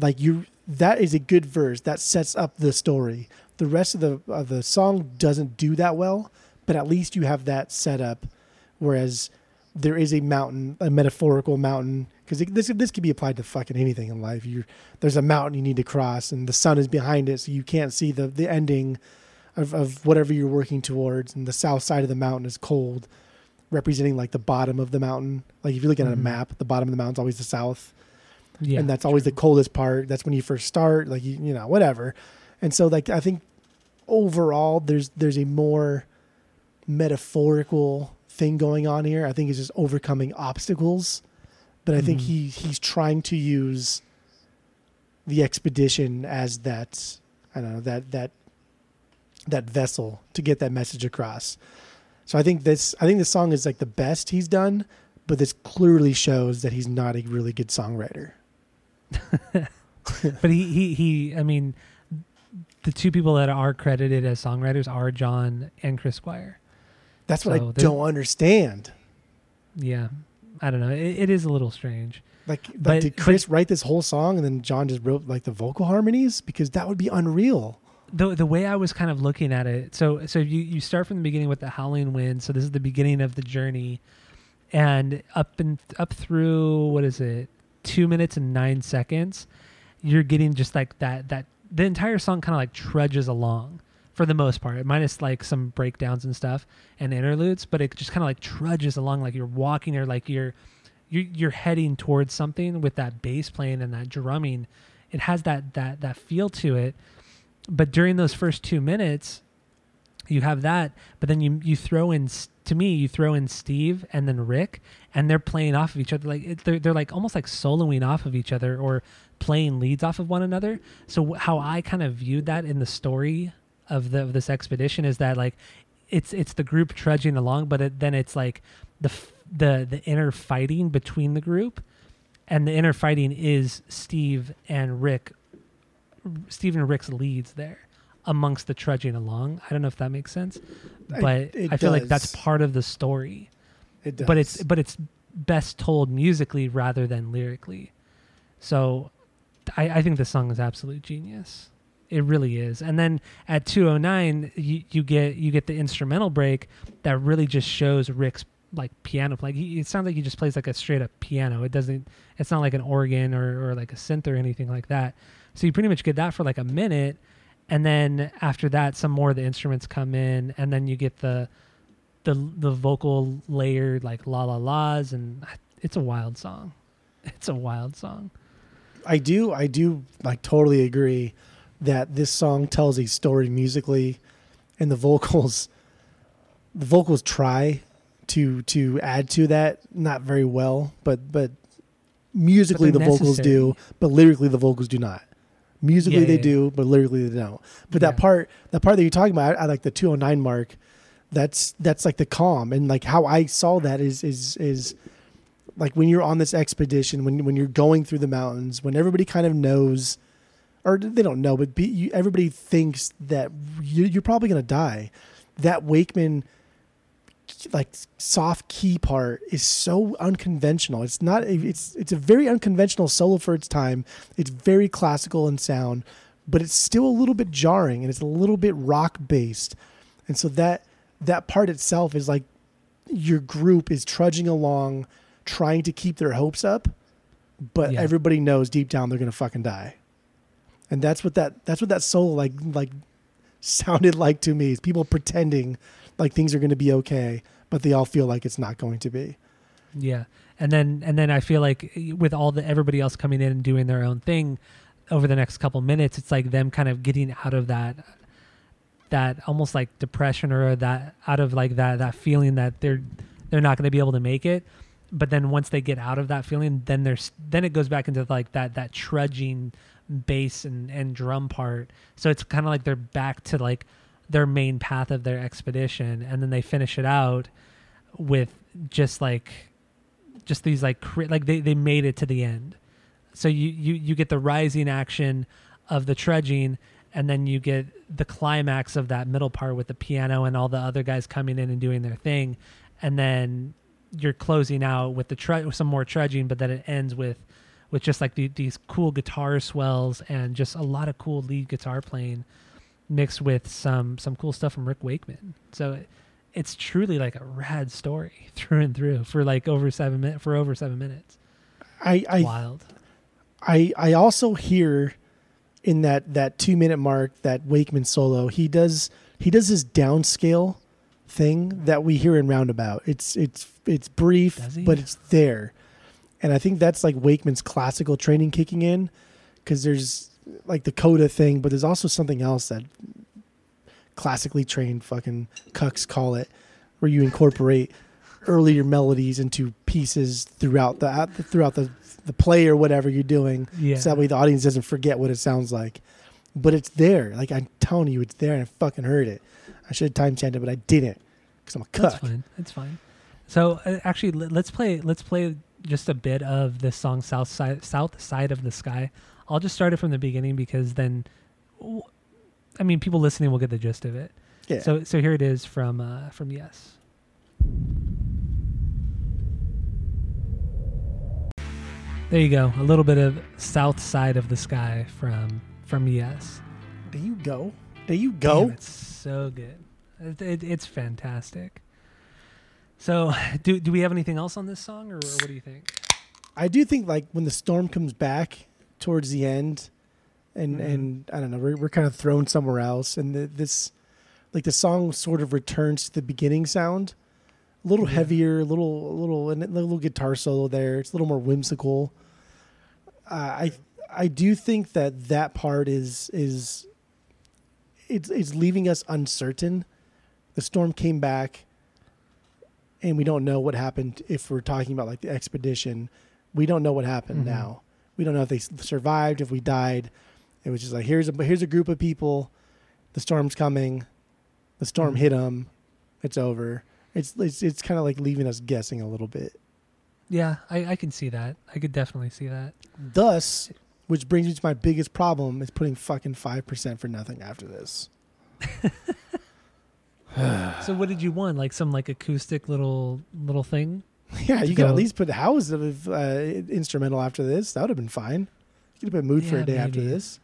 Like you that is a good verse. That sets up the story. The rest of the of the song doesn't do that well but at least you have that set up whereas there is a mountain a metaphorical mountain because this this could be applied to fucking anything in life you there's a mountain you need to cross and the sun is behind it so you can't see the the ending of, of whatever you're working towards and the south side of the mountain is cold representing like the bottom of the mountain like if you're looking at Mhm. a map the bottom of the mountain's always the south Yeah. and that's always the coldest part. That's when you first start, like you, you know, whatever. And so, like I think overall, there's there's a more metaphorical thing going on here. I think it's just overcoming obstacles, but I think Mhm. he he's trying to use the expedition as that I don't know that that that vessel to get that message across. So I think this I think this song is like the best he's done, but this clearly shows that he's not a really good songwriter. *laughs* but he, he he I mean the two people that are credited as songwriters are Jon and Chris Squire. That's what So I don't understand. Yeah. I don't know. It, it is a little strange. Like, like But- did Chris write this whole song and then Jon just wrote like the vocal harmonies? Because that would be unreal. the the way I was kind of looking at it, so so you you start from the beginning with the howling wind. So this is the beginning of the journey, and up and up through what is it, two minutes and nine seconds, you're getting just like that that the entire song kind of like trudges along for the most part, minus like some breakdowns and stuff and interludes. But it just kind of like trudges along, like you're walking or like you're you're heading towards something with that bass playing and that drumming. It has that that that feel to it. But during those first two minutes, you have that. But then you you throw in to me you throw in Steve and then Rick, and they're playing off of each other. Like it, they're they're like almost like soloing off of each other or playing leads off of one another. So how I kind of viewed that in the story of the of this expedition is that like it's it's the group trudging along, but it, then it's like the the the inner fighting between the group, and the inner fighting is Steve and Rick. Steve and Rick's leads there amongst the trudging along. I don't know if that makes sense, but it I feel does. like that's part of the story. It does. But it's but it's best told musically rather than lyrically. So I, I think the song is absolute genius. It really is. And then at 209 you, you get you get the instrumental break that really just shows Rick's like piano play. He, it sounds like he just plays like a straight up piano. It doesn't it's not like an organ or, or like a synth or anything like that. So you pretty much get that for like a minute and then after that some more of the instruments come in and then you get the the the vocal layered like la la la's and it's a wild song. *laughs* It's a wild song. I do I do like totally agree that this song tells a story musically and the vocals the vocals try to to add to that not very well but but musically But the they're vocals do but lyrically the vocals do not. Musically Yeah, they yeah, do but lyrically they don't. But that part that part that you're talking about I, I like the 209 mark that's that's like the calm and like how I saw that is is is like when you're on this expedition when when you're going through the mountains when everybody kind of knows or they don't know but be, you, everybody thinks that you, you're probably going to die. That wakeman like soft key part is so unconventional. It's not it's it's a very unconventional solo for its time. It's very classical in sound but it's still a little bit jarring and it's a little bit rock based and so that that part itself is like your group is trudging along trying to keep their hopes up but Yeah. everybody knows deep down they're gonna fucking die and that's what that that's what that solo like like sounded like to me is people pretending like things are gonna be okay but they all feel like it's not going to be Yeah. And then and then I feel like eh, with all the everybody else coming in and doing their own thing over the next couple minutes, it's like them kind of getting out of that that almost like depression or that out of like that that feeling that they're they're not going to be able to make it. But then once they get out of that feeling, then there's then it goes back into like that that trudging bass and and drum part. So it's kind of like they're back to like their main path of their expedition and then they finish it out with just like just these like cri- like they, they made it to the end so you, you you get the rising action of the trudging and then you get the climax of that middle part with the piano and all the other guys coming in and doing their thing and then you're closing out with the with some more trudging but then it ends with with just like the, these cool guitar swells and just a lot of cool lead guitar playing mixed with some some cool stuff from Rick Wakeman. So it, it's truly like a rad story *laughs* through and through for like over seven minutes for over seven minutes. i i Wild. I I also hear in that that two minute mark that Wakeman solo he does he does his downscale thing that we hear in Roundabout. It's it's it's brief, but it's there, and I think that's like Wakeman's classical training kicking in because there's like the coda thing, but there's also something else that classically trained fucking cucks call it, where you incorporate earlier melodies into pieces throughout the throughout the the play or whatever you're doing. Yeah. So that way the audience doesn't forget what it sounds like. But it's there. Like I'm telling you, it's there, and I fucking heard it. I should have time it, but I didn't because I'm a That's cuck. fine. That's fine. So uh, actually, let's play. Let's play just a bit of this song, "South Side, South Side of the Sky." I'll just start it from the beginning because then, I mean, people listening will get the gist of it. Yeah. So, so here it is from uh, from Yes. There you go. A little bit of "South Side of the Sky" from from Yes. there you go. There you go. Damn, it's so good. It, it, it's fantastic. So, do do we have anything else on this song, or, or what do you think? I do think like when the storm comes back towards the end, and Mhm. and I don't know, we're we're kind of thrown somewhere else, and the, this like the song sort of returns to the beginning sound, a little Yeah. heavier, a little, a little, and a little guitar solo there. It's a little more whimsical. Uh, I I do think that that part is is it's it's leaving us uncertain. The storm came back, and we don't know what happened. If we're talking about like the expedition, we don't know what happened Mhm. now. We don't know if they survived, if we died. It was just like here's a here's a group of people. The storm's coming. The storm Mhm. hit them. It's over. It's it's it's kind of like leaving us guessing a little bit. Yeah, I, I can see that. I could definitely see that. Thus, which brings me to my biggest problem is putting fucking five percent for nothing after this. *laughs* *sighs* So what did you want? Like some like acoustic little little thing? *laughs* Yeah, you could at least put house of uh, instrumental after this. That would have been fine. You could have put mood for a day after this.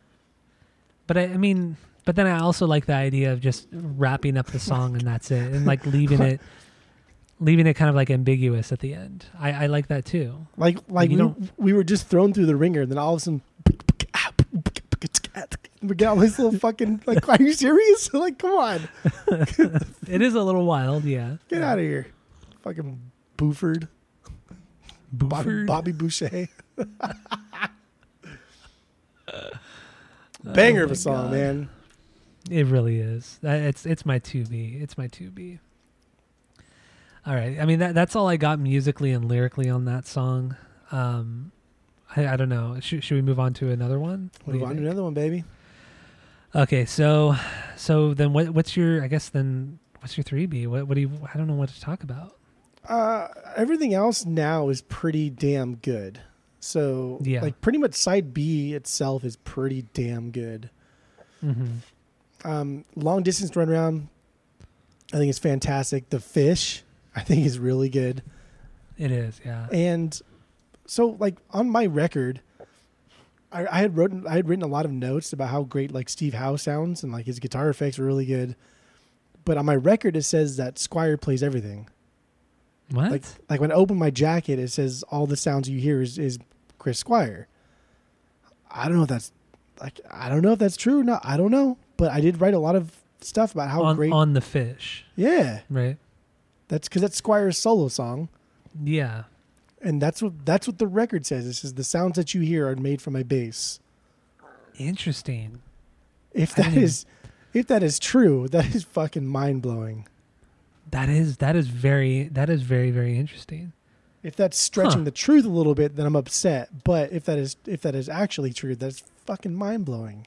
But I, I mean, but then I also like the idea of just wrapping up the *laughs* song and that's it, and like leaving it, leaving it kind of like ambiguous at the end. I, I like that too. Like like you we, we were just thrown through the ringer, and then all of a sudden, we get all this little fucking like. Are you serious? *laughs* like, come on, *laughs* It is a little wild, yeah. get out of here, fucking Buford, Bobby, Buford. Bobby Boucher. *laughs* Banger Oh of a song, God. man. It really is. It's it's my two B. It's my two B. All right. I mean that that's all I got musically and lyrically on that song. Um, I, I don't know. Should, should we move on to another one? What Move on to another one, baby. Okay, so so then what what's your I guess then what's your three B? What what do you I don't know what to talk about. Uh, everything else now is pretty damn good. So, Yeah. like, pretty much side B itself is pretty damn good. Mm-hmm. Um, long distance run around, I think is fantastic. The fish, I think, is really good. It is, yeah. And so, like, on my record, I, I had written I had written a lot of notes about how great like Steve Howe sounds and like his guitar effects are really good. But on my record, it says that Squire plays everything. What? Like like when I open my jacket, it says all the sounds you hear is, is Chris Squire. I don't know if that's like I don't know if that's true or not. I don't know, but I did write a lot of stuff about how on great. on the fish, yeah, right? that's because that's Squire's solo song, Yeah. And that's what that's what the record says. It says the sounds that you hear are made from a bass. Interesting. If that is, if that is true, that is fucking mind blowing. That is that is very that is very very interesting. If that's stretching Huh. the truth a little bit, then I'm upset. But if that is if that is actually true, that's fucking mind blowing.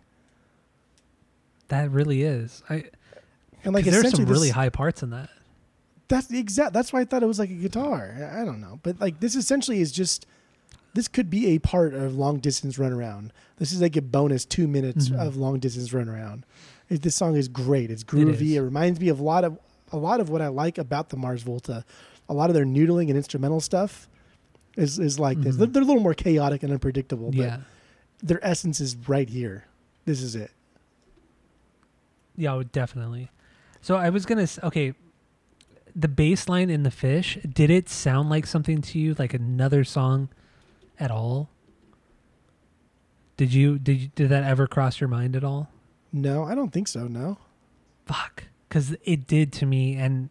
That really is. I And like like there's some really this- high parts in that. That's the exact. That's why I thought it was like a guitar. I don't know, but like this essentially is just. This could be a part of long distance runaround. This is like a bonus two minutes Mhm. of long distance runaround. It, this song is great. It's groovy. is. It, reminds me of a lot of a lot of what I like about the Mars Volta. A lot of their noodling and instrumental stuff is is like this. Mhm. They're, they're a little more chaotic and unpredictable, but Yeah. their essence is right here. This is it. Yeah, definitely. So I was gonna okay. The bass line in the fish, did it sound like something to you, like another song, at all? Did you did you, did that ever cross your mind at all? No, I don't think so. No. Fuck, because it did to me, and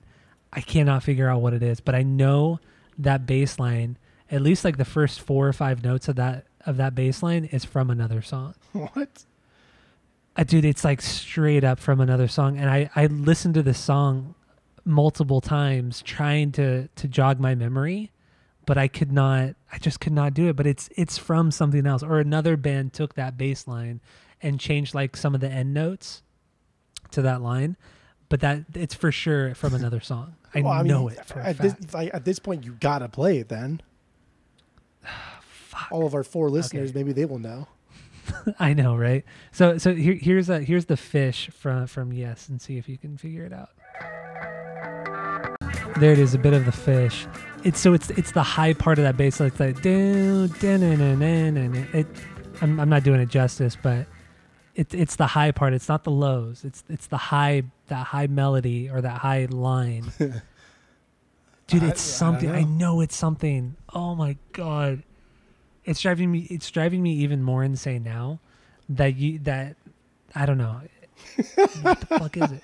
I cannot figure out what it is. But I know that bass line, at least like the first four or five notes of that of that bass line, is from another song. *laughs* what? Uh, dude, it's like straight up from another song, and I I listened to this song multiple times trying to to jog my memory, but I could not. I just could not do it. But it's it's from something else, or another band took that bass line and changed like some of the end notes to that line. But that it's for sure from *laughs* another song. I Well, know it for at this, like, at this point, you gotta play it then. *sighs* Fuck. All of our four listeners, Okay. maybe they will know. *laughs* I know, right? So so here, here's a here's the fish from from Yes, and see if you can figure it out. There it is, a bit of the fish. It's so it's it's the high part of that bass. So it's like do it. I'm I'm not doing it justice, but it's it's the high part. It's not the lows. It's it's the high that high melody or that high line. *laughs* Dude, I- it's I something. I know. know it's something. Oh my god it's driving me it's driving me even more insane now that you that i don't know *laughs* what the fuck is it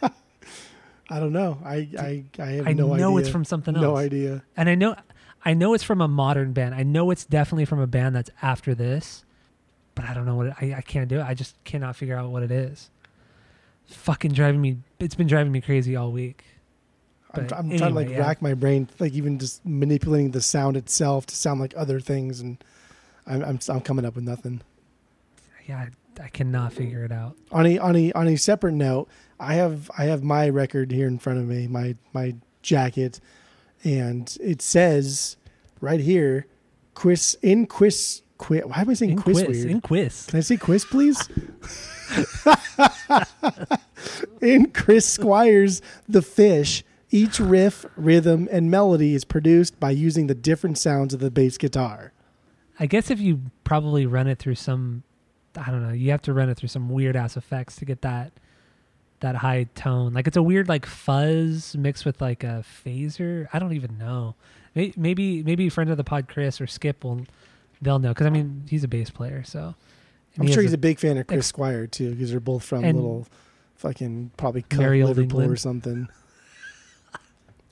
I don't know. I I, I have I no idea. I know it's from something else. No idea. And I know I know it's from a modern band. I know it's definitely from a band that's after this, but I don't know what it, I I can't do it. I just cannot figure out what it is. Fucking driving me. It's been driving me crazy all week. I'm, I'm trying to like yeah. rack my brain, like even just manipulating the sound itself to sound like other things, and I'm I'm, I'm coming up with nothing. Yeah, I, cannot figure it out. On a on a on a separate note, I have I have my record here in front of me, my my jacket, and it says right here, quiz in quiz quiz. Why am I saying In quiz, quiz, weird? in quiz. Can I say quiz, please? *laughs* In Chris Squires' The Fish, each riff, rhythm, and melody is produced by using the different sounds of the bass guitar. I guess if you probably run it through some, I don't know, you have to run it through some weird ass effects to get that that high tone. Like it's a weird like fuzz mixed with like a phaser. I don't even know. May- Maybe maybe friend of the pod Chris or Skip will they'll know because I mean he's a bass player, so I'm he sure he's a big fan of Chris ex- Squire too, because they're both from little fucking probably Cup, Merry old Liverpool or something.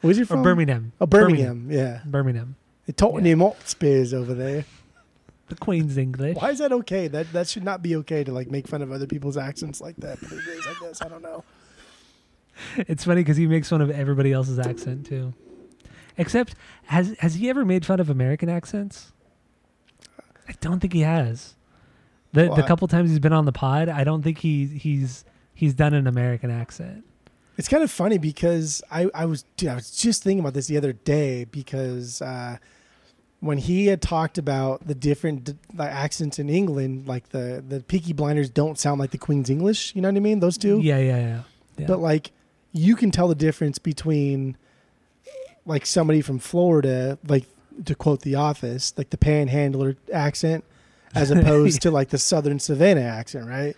Where's he or from? Birmingham. Oh, Birmingham. Yeah, Birmingham. They taught me Hotspurs over there. The Queen's English. Why is that okay? That that should not be okay to like make fun of other people's accents like that. But it is, I guess. I don't know. It's funny because he makes fun of everybody else's accent too. Except has has he ever made fun of American accents? I don't think he has. The Well, the I- couple times he's been on the pod, I don't think he he's he's done an American accent. It's kind of funny because I, I was dude, I was just thinking about this the other day because uh, when he had talked about the different d- like, accents in England, like the the Peaky Blinders don't sound like the Queen's English. You know what I mean? Those two. Yeah, yeah, yeah. yeah. But like you can tell the difference between like somebody from Florida, like to quote The Office, like the Panhandler accent, as *laughs* opposed to like the Southern Savannah accent, right?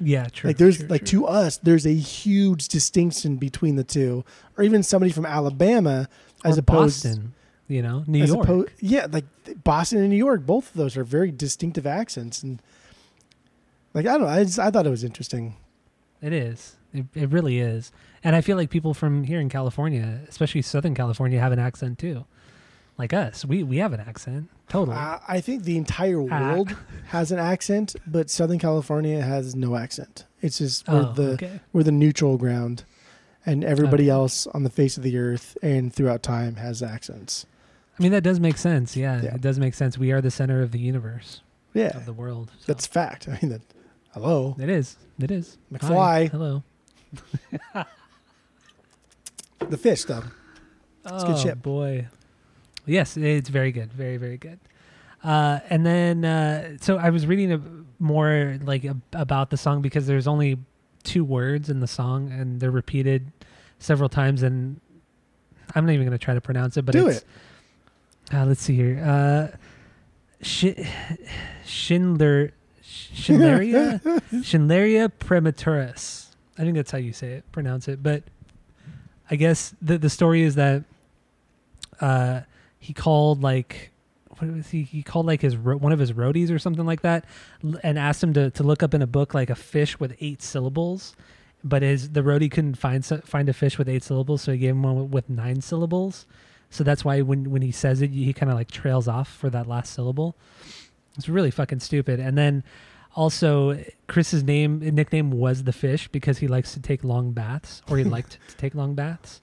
yeah, true. like there's true, like true. to us there's a huge distinction between the two or even somebody from alabama as Or opposed Boston, you know, New as York. yeah like boston and new york both of those are very distinctive accents and like i don't know i, just, I thought it was interesting It is. It, it really is. And I feel like people from here in California, especially Southern California, have an accent too. Like us, we we have an accent. Totally. uh, i think the entire Ah. world has an accent but southern california has no accent it's just we're oh, the okay. we're the neutral ground and everybody Okay. else on the face of the earth and throughout time has accents I mean, that does make sense. Yeah, Yeah. it does make sense. We are the center of the universe, yeah of the world. so. that's fact i mean that hello it is. It is. Hi, hello. *laughs* the fish though oh good shit. boy. Yes, it's very good. Very very good. Uh, and then uh, so I was reading a, more like ab about the song because there's only two words in the song and they're repeated several times and I'm not even going to try to pronounce it, but Do it's, Uh, let's see here. Uh, Sh- Schindler, Schindleria, *laughs* Schindleria praematurus. I think that's how you say it, pronounce it. But I guess the the story is that uh, he called like what was he? He called like his ro- one of his roadies or something like that, and asked him to, to look up in a book like a fish with eight syllables. But his the roadie couldn't find find a fish with eight syllables, so he gave him one with nine syllables. So that's why when when he says it, he kind of like trails off for that last syllable. It's really fucking stupid. And then also Chris's name nickname was the fish because he likes to take long baths, or he *laughs* liked to take long baths,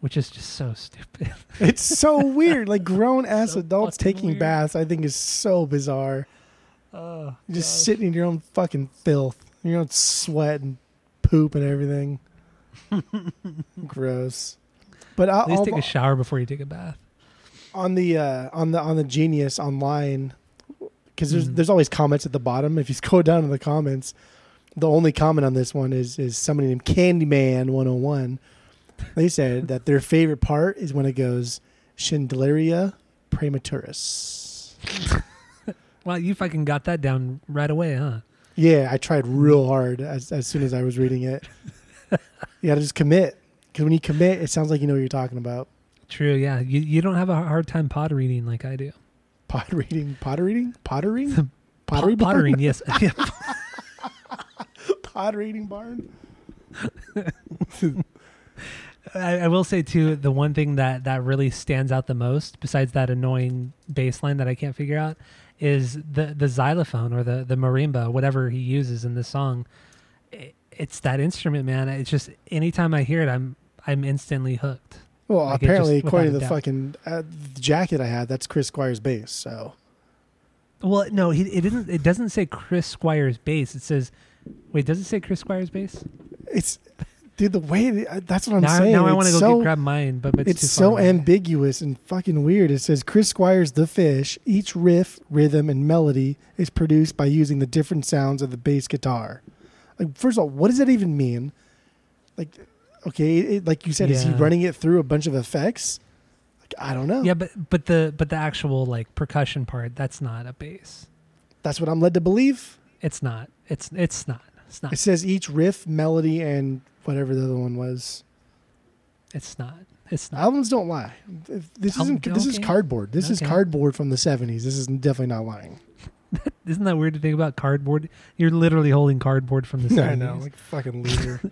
which is just so stupid. *laughs* It's so weird. Like *laughs* grown ass So adults taking weird. baths, I think is so bizarre. Oh, just sitting in your own fucking filth, your own sweat and poop and everything. Gross. But I'll, At least I'll- take a shower before you take a bath. on the uh, on the on the Genius online, because there's Mhm. there's always comments at the bottom. If you *laughs* scroll down in the comments, the only comment on this one is is somebody named Candyman 101. They said that their favorite part is when it goes Schindleria praematurus. *laughs* Well, you fucking got that down right away, huh? Yeah, I tried real hard as as soon as I was reading it. *laughs* you got to just commit because when you commit, it sounds like you know what you're talking about. True. Yeah. You you don't have a hard time pod reading like I do. Pot reading, potter reading, pottering, *laughs* pottery, Pot- pottering. Yes. *laughs* Pot reading barn. I, I will say too, the one thing that that really stands out the most, besides that annoying bass line that I can't figure out, is the the xylophone or the the marimba, whatever he uses in this song. It, it's that instrument, man. It's just anytime I hear it, I'm I'm instantly hooked. Well, Like, apparently, just- according to the fucking uh, the jacket I had, that's Chris Squire's bass. So Well, no, he it didn't. It doesn't say Chris Squire's bass. It says, wait, does it say Chris Squire's bass? it's, dude, the way it- uh, that's what I'm now, saying. now I want to It's go so, grab mine, but, but it's, It's, so away. ambiguous and fucking weird. It says Chris Squire's The Fish. Each riff, rhythm, and melody is produced by using the different sounds of the bass guitar. Like, first of all, what does that even mean? Like, okay, it, like you said, is he running it through a bunch of effects? Like, I don't know. Yeah, but but the but the actual like percussion part, that's not a bass. That's what I'm led to believe. It's not. It's it's not. It's not. It says each riff, melody, and whatever the other one was. It's not. It's not. Albums don't lie. This isn't. This is cardboard. This is cardboard from the '70s. This is definitely not lying. *laughs* Isn't that weird to think about cardboard? You're literally holding cardboard from the 70s. *laughs* I know, like fucking loser. *laughs*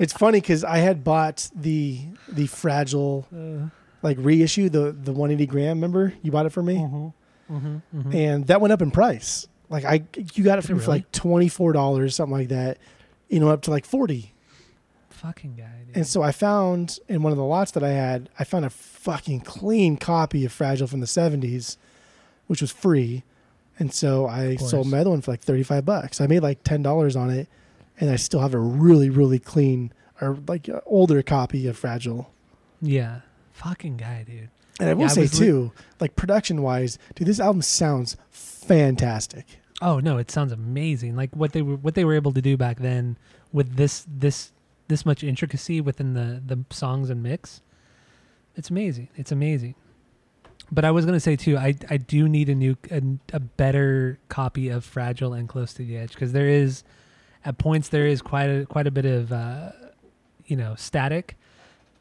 it's funny because I had bought the the fragile Uh, like reissue the the 180 gram. Remember you bought it for me, mhm, mhm, mhm. and that went up in price. Like I, you got it for really? like twenty four dollars, something like that. You know, up to like forty. Fucking guy. Dude. And so I found in one of the lots that I had, I found a fucking clean copy of Fragile from the 70s, which was free. And so I sold my other one for like 35 bucks. I made like $10 on it. And I still have a really, really clean or like older copy of Fragile. yeah. Fucking guy, dude. And I will Yeah, I say li- too, like production wise, dude, this album sounds fantastic. Oh no, it sounds amazing. Like what they were what they were able to do back then with this this this much intricacy within the the songs and mix. It's amazing. It's amazing. But I was gonna say too, I I do need a new a, a better copy of Fragile and Close to the Edge because there is at points there is quite a quite a bit of uh, you know static,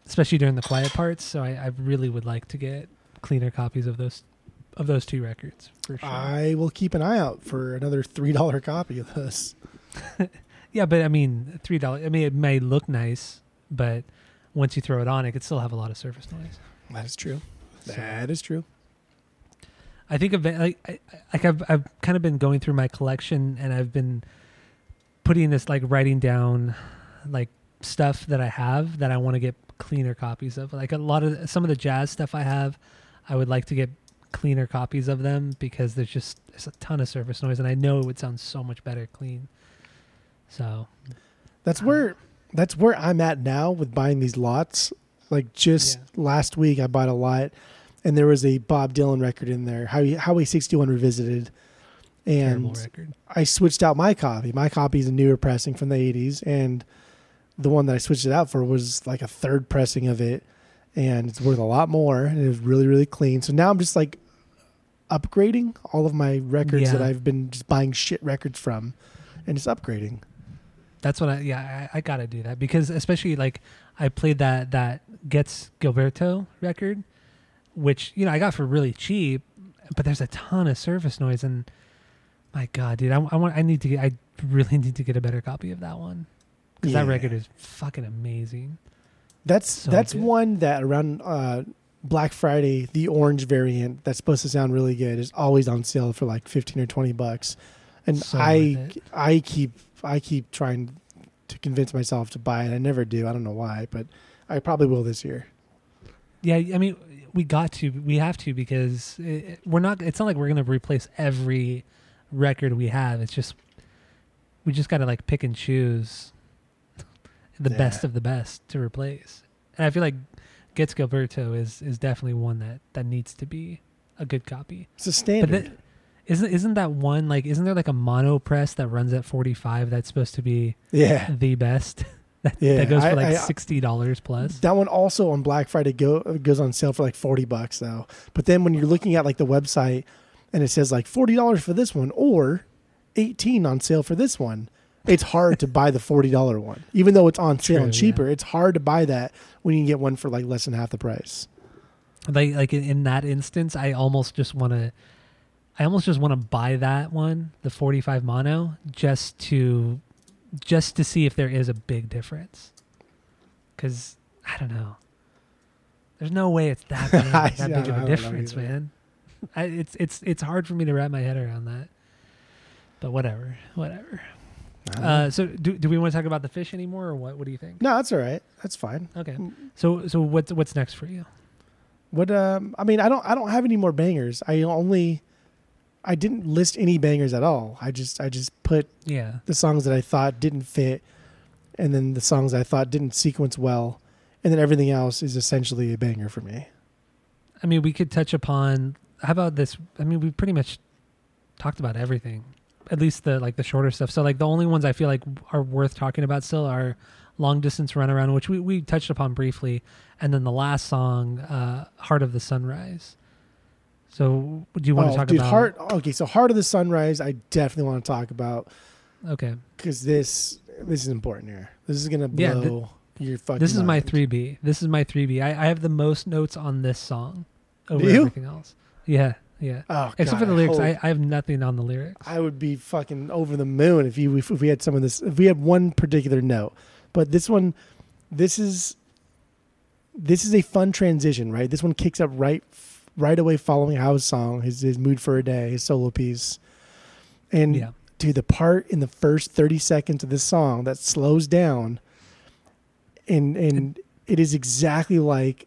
especially during the quiet parts. So I, I really would like to get cleaner copies of those of those two records for sure. I will keep an eye out for another $3 copy of this. *laughs* Yeah, but I mean, three dollars. I mean, it may look nice, but once you throw it on, it could still have a lot of surface noise. That is true. So- That is true. I think of like I, like I've I've kind of been going through my collection and I've been putting this like writing down like stuff that I have that I want to get cleaner copies of. Like a lot of some of the jazz stuff I have, I would like to get cleaner copies of them because there's just there's a ton of surface noise and I know it would sound so much better clean. So That's Um, where that's where I'm at now with buying these lots. Like just last week, I bought a lot, and there was a Bob Dylan record in there, Highway, Highway 61 revisited, and. I switched out my copy. My copy is a newer pressing from the 80s, and the one that I switched it out for was like a third pressing of it, and it's worth a lot more, and it was really really clean. So now I'm just like upgrading all of my records Yeah. that I've been just buying shit records from, and it's upgrading. That's what I yeah I, I gotta do that because especially like I played that that Gets Gilberto record, which you know I got for really cheap, but there's a ton of surface noise and my god, dude, I, I want I need to get I really *laughs* need to get a better copy of that one because that record is fucking amazing. That's So that's good. one that around uh, Black Friday, the orange variant that's supposed to sound really good is always on sale for like fifteen or twenty bucks, and So I. I keep I keep trying to convince myself to buy it. I never do. I don't know why, but I probably will this year. Yeah, I mean we got to we have to because it, it- we're not. It's not like we're gonna replace every record we have. It's just we just gotta like pick and choose *laughs* the Yeah. best of the best to replace. And I feel like Getz/Gilberto is is definitely one that that needs to be a good copy. It's a But standard. that, isn't isn't that one like isn't there like a mono press that runs at 45 that's supposed to be yeah, the best *laughs* that, Yeah, that goes for I- like I- sixty dollars plus that one also on Black Friday go goes on sale for like forty bucks though. But then when you're looking at like the website and it says like forty dollars for this one or eighteen on sale for this one, it's hard to buy the forty dollar one, even though it's on sale True, and yeah. cheaper. It's hard to buy that when you can get one for like less than half the price. like like in, that instance i almost just want to i almost just want to buy that one the 45 mono just to just to see if there is a big difference because I don't know. There's no way it's that *laughs* big, that big of a difference, man. I, it's it's it's hard for me to wrap my head around that. But whatever, whatever. I don't know. Uh, so do do we want to talk about the fish anymore, or what? What do you think? no, that's all right. That's fine. Okay. So so what's what's next for you? What um I mean I don't I don't have any more bangers. I only I didn't list any bangers at all. I just I just put Yeah. the songs that I thought didn't fit and then the songs I thought didn't sequence well and then everything else is essentially a banger for me. I mean, we could touch upon. How about this? I mean, we pretty much talked about everything, at least the like the shorter stuff. So like the only ones I feel like are worth talking about still are long distance runaround, which we we touched upon briefly, and then the last song, uh, Heart of the Sunrise. So do you want oh, to talk dude, about? Heart okay, so Heart of the Sunrise I definitely want to talk about Okay, cuz this this is important here. This is going to blow. Yeah, blow your fucking this is my three B. This is my three B. I I have the most notes on this song over everything else. Yeah, yeah. Oh, Except God, for the lyrics, I, I have nothing on the lyrics. I would be fucking over the moon if you if we had some of this if we had one particular note. But this one this is this is a fun transition, right? This one kicks up right right away following Howe's song, his his mood for a day, his solo piece. And yeah. dude, the part in the first 30 seconds of this song that slows down and and it is exactly like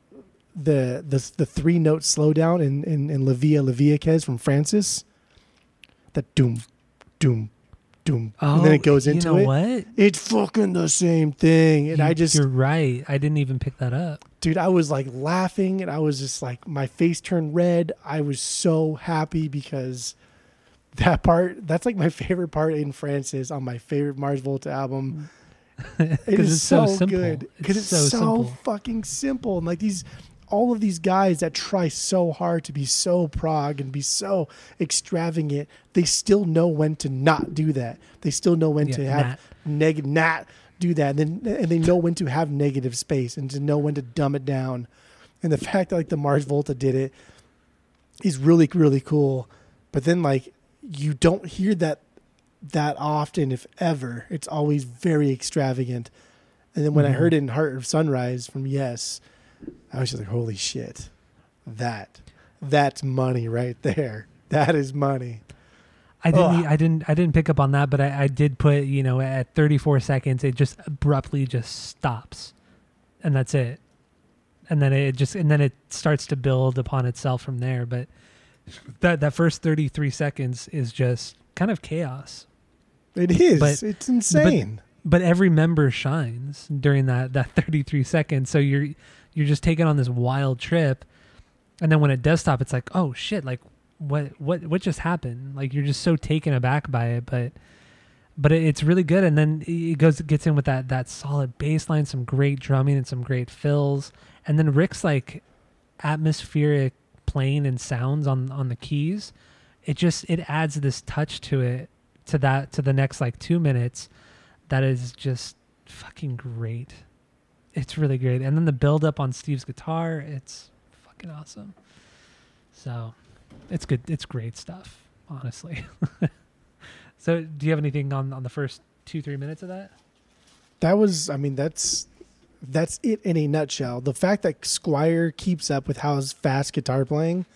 the the the three note slowdown in in, in La Via La from Frances. That doom, doom, doom. oh, and then it oh, goes into Oh, you know it. what? It's fucking the same thing. And You- I just You're right. I didn't even pick that up. dude, I was like laughing and I was just like my face turned red. I was so happy because that part that's like my favorite part in Frances on my favorite Mars Volta album. *laughs* It Because it's so so, good because It's it's, so so, fucking simple. And like these, all of these guys that try so hard to be so prog and be so extravagant, they still know when to not do that. They still know when Yeah, to have negative, not do that, and then and they know when to have negative space and to know when to dumb it down. And the *laughs* fact that like the Mars Volta did it is really really cool. But then like you don't hear that that often, if ever. It's always very extravagant. And then when I Mhm. heard it in Heart of Sunrise from Yes, I was just like, holy shit. That that's money right there. That is money. I didn't. Ugh. I didn't. I didn't pick up on that, but I, I did put. You know, at 34 seconds, it just abruptly just stops, and that's it. And then it just and then it starts to build upon itself from there. But that that first 33 seconds is just kind of chaos. It is. But- it's insane. but every member shines during that that 33 seconds so you're you're just taken on this wild trip and then when it does stop it's like oh shit like what what what just happened? Like you're just so taken aback by it but but it, it's really good. And then it goes gets in with that that solid bass line some great drumming and some great fills. And then rick's like atmospheric playing and sounds on on the keys. It just it adds this touch to it to that to the next like two minutes that is just fucking great it's really great. And then the build up on steve's guitar it's fucking awesome. So it's good it's great stuff honestly. *laughs* So do you have anything on on the first two three minutes of that? That was, I mean, that's that's it in a nutshell. The fact that Squire keeps up with Howe's fast guitar playing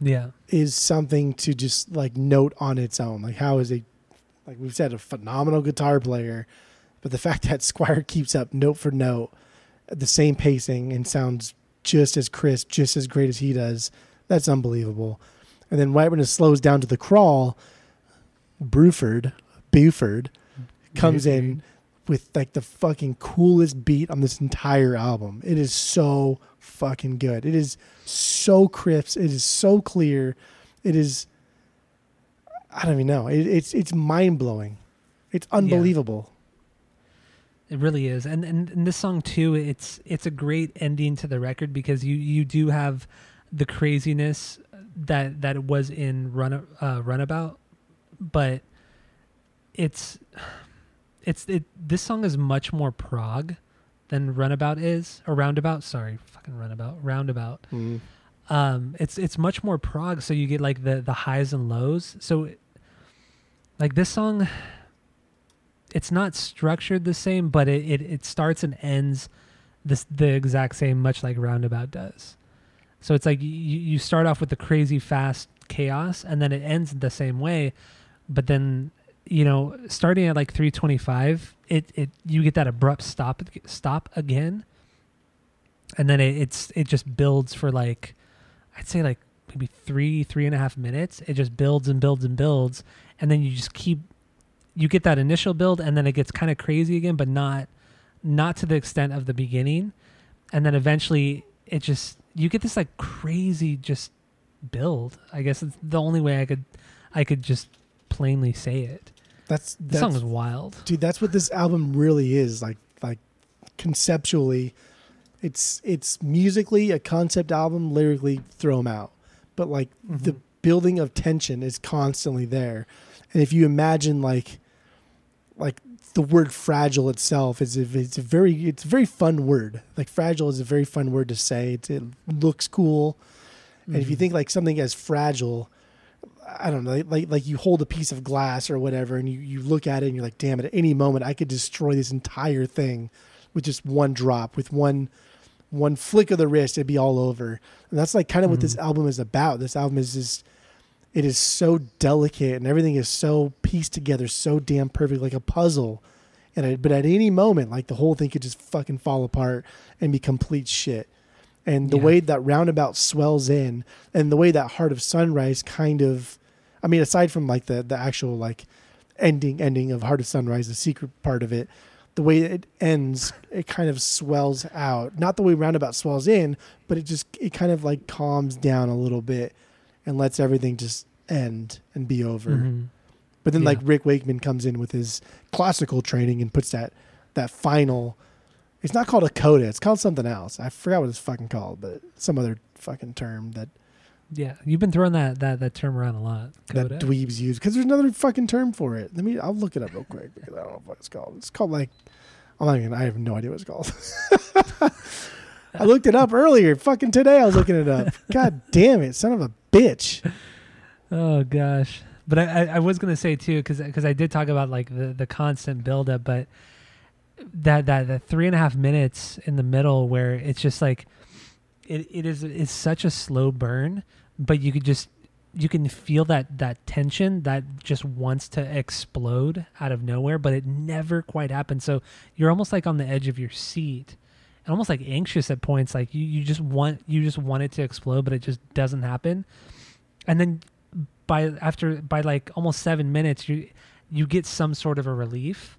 yeah. is something to just like note on its own. Like how is a, like we've said, a phenomenal guitar player, but the *laughs* fact that Squire keeps up note for note the same pacing and sounds just as crisp, just as great as he does, that's unbelievable. And then right when it slows down to the crawl, Bruford, Buford, comes in with like the fucking coolest beat on this entire album. It is so fucking good. It is so crisp. It is so clear. It is I don't even know. It, it's it's mind blowing. It's unbelievable. It really is, and, and and this song too. It's it's a great ending to the record because you you do have the craziness that that it was in Run uh, Runabout, but it's it's it. This song is much more prog than Runabout is or Roundabout. Sorry, fucking Runabout, Roundabout. Mm. Um, it's it's much more prog, so you get like the the highs and lows. So, like this song, it's not structured the same, but it, it, it starts and ends this the exact same, much like Roundabout does. So it's like you, you start off with the crazy fast chaos, and then it ends the same way. But then, you know, starting at like 325, it it you get that abrupt stop stop again, and then it, it's it just builds for like, I'd say like maybe three three and a half minutes. It just builds and builds and builds, and then you just keep you get that initial build, and then it gets kind of crazy again, but not not to the extent of the beginning, and then eventually it just you get this like crazy just build. I guess it's the only way I could I could just plainly say it. That's The that's song is wild. dude. That's what this album really is. Like like conceptually, it's it's musically a concept album. Lyrically, throw them out. But like the Mhm. building of tension is constantly there. And if you imagine like like the word fragile itself is a, it's a very it's a very fun word. Like fragile is a very fun word to say. It, it looks cool. And if you Mhm. think like something as fragile, I don't know, like like you hold a piece of glass or whatever, and you you look at it and you're like, damn it, at any moment I could destroy this entire thing with just one drop, with one one flick of the wrist, it'd be all over. And that's like kind of what this Mhm. album is about. This album is just it is so delicate and everything is so pieced together so damn perfect like a puzzle. And but at any moment like the whole thing could just fucking fall apart and be complete shit. And the Yeah. way that roundabout swells in and the way that heart of sunrise kind of i mean aside from like the the actual like ending ending of heart of sunrise the secret part of it the way it ends it kind of swells out. Not the way roundabout swells in but it just it kind of like calms down a little bit and lets everything just end and be over Mhm. but then Yeah. like Rick Wakeman comes in with his classical training and puts that that final it's not called a coda, it's called something else. I forgot what it's fucking called, but some other fucking term that Yeah, you've been throwing that that that term around a lot. Coda. that dweebs use because there's another fucking term for it. Let me I'll look it up real quick because I don't know what it's called. It's called like I'm not even I have no idea what it's called. *laughs* I looked it up earlier. Fucking today I was looking it up. *laughs* God damn it, son of a bitch. Oh gosh, but I, I, I was gonna say too because I did talk about like the the constant buildup, but that that that three and a half minutes in the middle where it's just like it it is it's such a slow burn, but you could just you can feel that that tension that just wants to explode out of nowhere, but it never quite happens. So you're almost like on the edge of your seat. And almost like anxious at points, like you, you just want you just want it to explode, but it just doesn't happen. And then by after by like almost seven minutes you you get some sort of a relief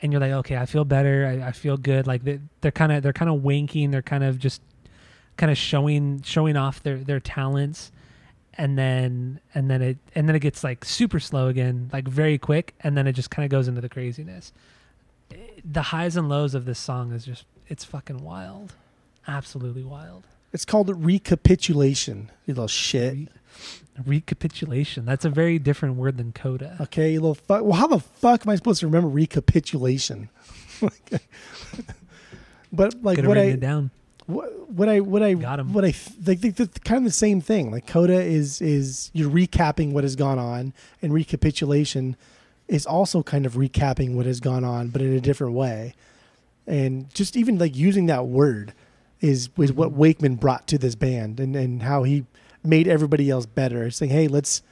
and you're like okay i feel better. I, I feel good. Like they, they're kind of they're kind of winking. They're kind of just kind of showing showing off their their talents. And then and then it and then it gets like super slow again like very quick and then it just kind of goes into the craziness. Eh, the highs and lows of this song is just it's fucking wild absolutely wild It's called recapitulation. You little shit. Re- recapitulation that's a very different word than coda Okay, you little fuck. Well, how the fuck am I supposed to remember recapitulation? *laughs* but like Could have what I it down what, what I what I Got 'em. what I th- the, the, kind of the same thing. Like coda is is you're recapping what has gone on, and recapitulation is also kind of recapping what has gone on, but in a different way. And just even like using that word is was what mm-hmm. Wakeman brought to this band, and and how he made everybody else better. Saying, hey, let's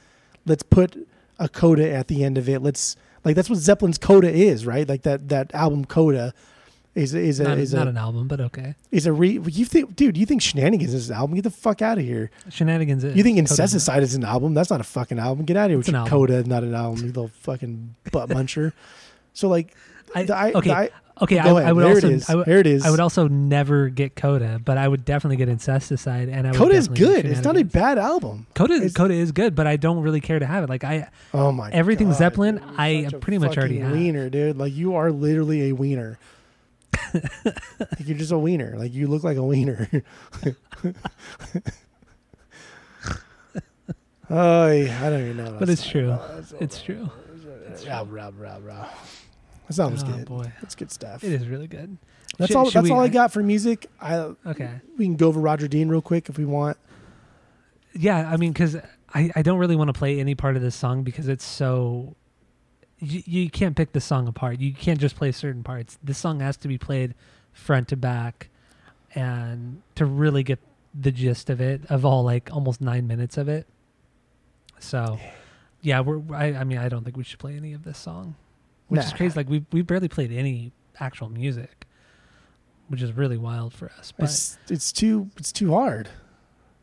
let's put a coda at the end of it. Let's like that's what Zeppelin's coda is, right? Like that that album coda is is a not, is not a an album but okay is a re. You think, dude? You think Shenanigans is an album? Get the fuck out of here. shenanigans is You think Incesticide is an album? That's not a fucking album. Get out of here It's with an album. coda, not an album. You little fucking butt *laughs* muncher. So like, I, I, okay I, okay I. I would there also it is. I would, there it is. I would also never get coda but i would definitely get incesticide and i would coda is good. It's not a bad album. coda it's- coda is good but i don't really care to have it like i Oh my. Everything God, Zeppelin, dude, I pretty much already fucking have. Wiener, dude. Like you are literally a wiener. *laughs* like you're just a wiener. Like you look like a wiener. *laughs* oh, yeah, I don't even know. But I was it's true. It's true Rah, rah, rah, rah. That sounds oh good. boy That's good stuff. it is really good That's Should- all. should That's we- all I got for music. I okay we can go over Roger Dean real quick if we want. yeah i mean because I, I don't really want to play any part of this song because it's so you, you can't pick the song apart you can't just play certain parts this song has to be played front to back and to really get the gist of it, of all like almost nine minutes of it. So, yeah, we're. I, I mean, I don't think we should play any of this song, which is crazy. Like we we barely played any actual music, which is really wild for us. But It's it's too it's too hard.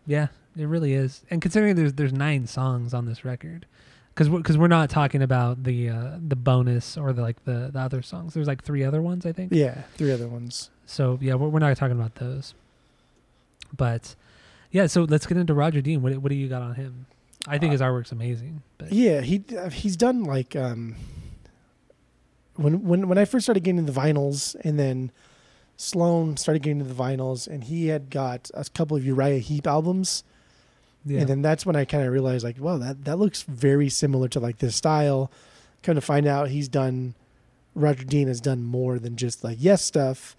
yeah, it really is. And considering there's there's nine songs on this record, because we're, cause we're not talking about the uh, the bonus or the like the, the other songs. There's like three other ones, I think. Yeah, three other ones. So yeah, we're, we're not talking about those. But yeah, so let's get into Roger Dean. What what do you got on him? I think his artwork's amazing. But Yeah, he he's done like um when when when I first started getting into the vinyls, and then Sloan started getting into the vinyls, and he had got a couple of Uriah Heep albums, yeah, and then that's when I kind of realized like, wow, that that looks very similar to like this style. Come to find out, he's done Roger Dean has done more than just like yes stuff,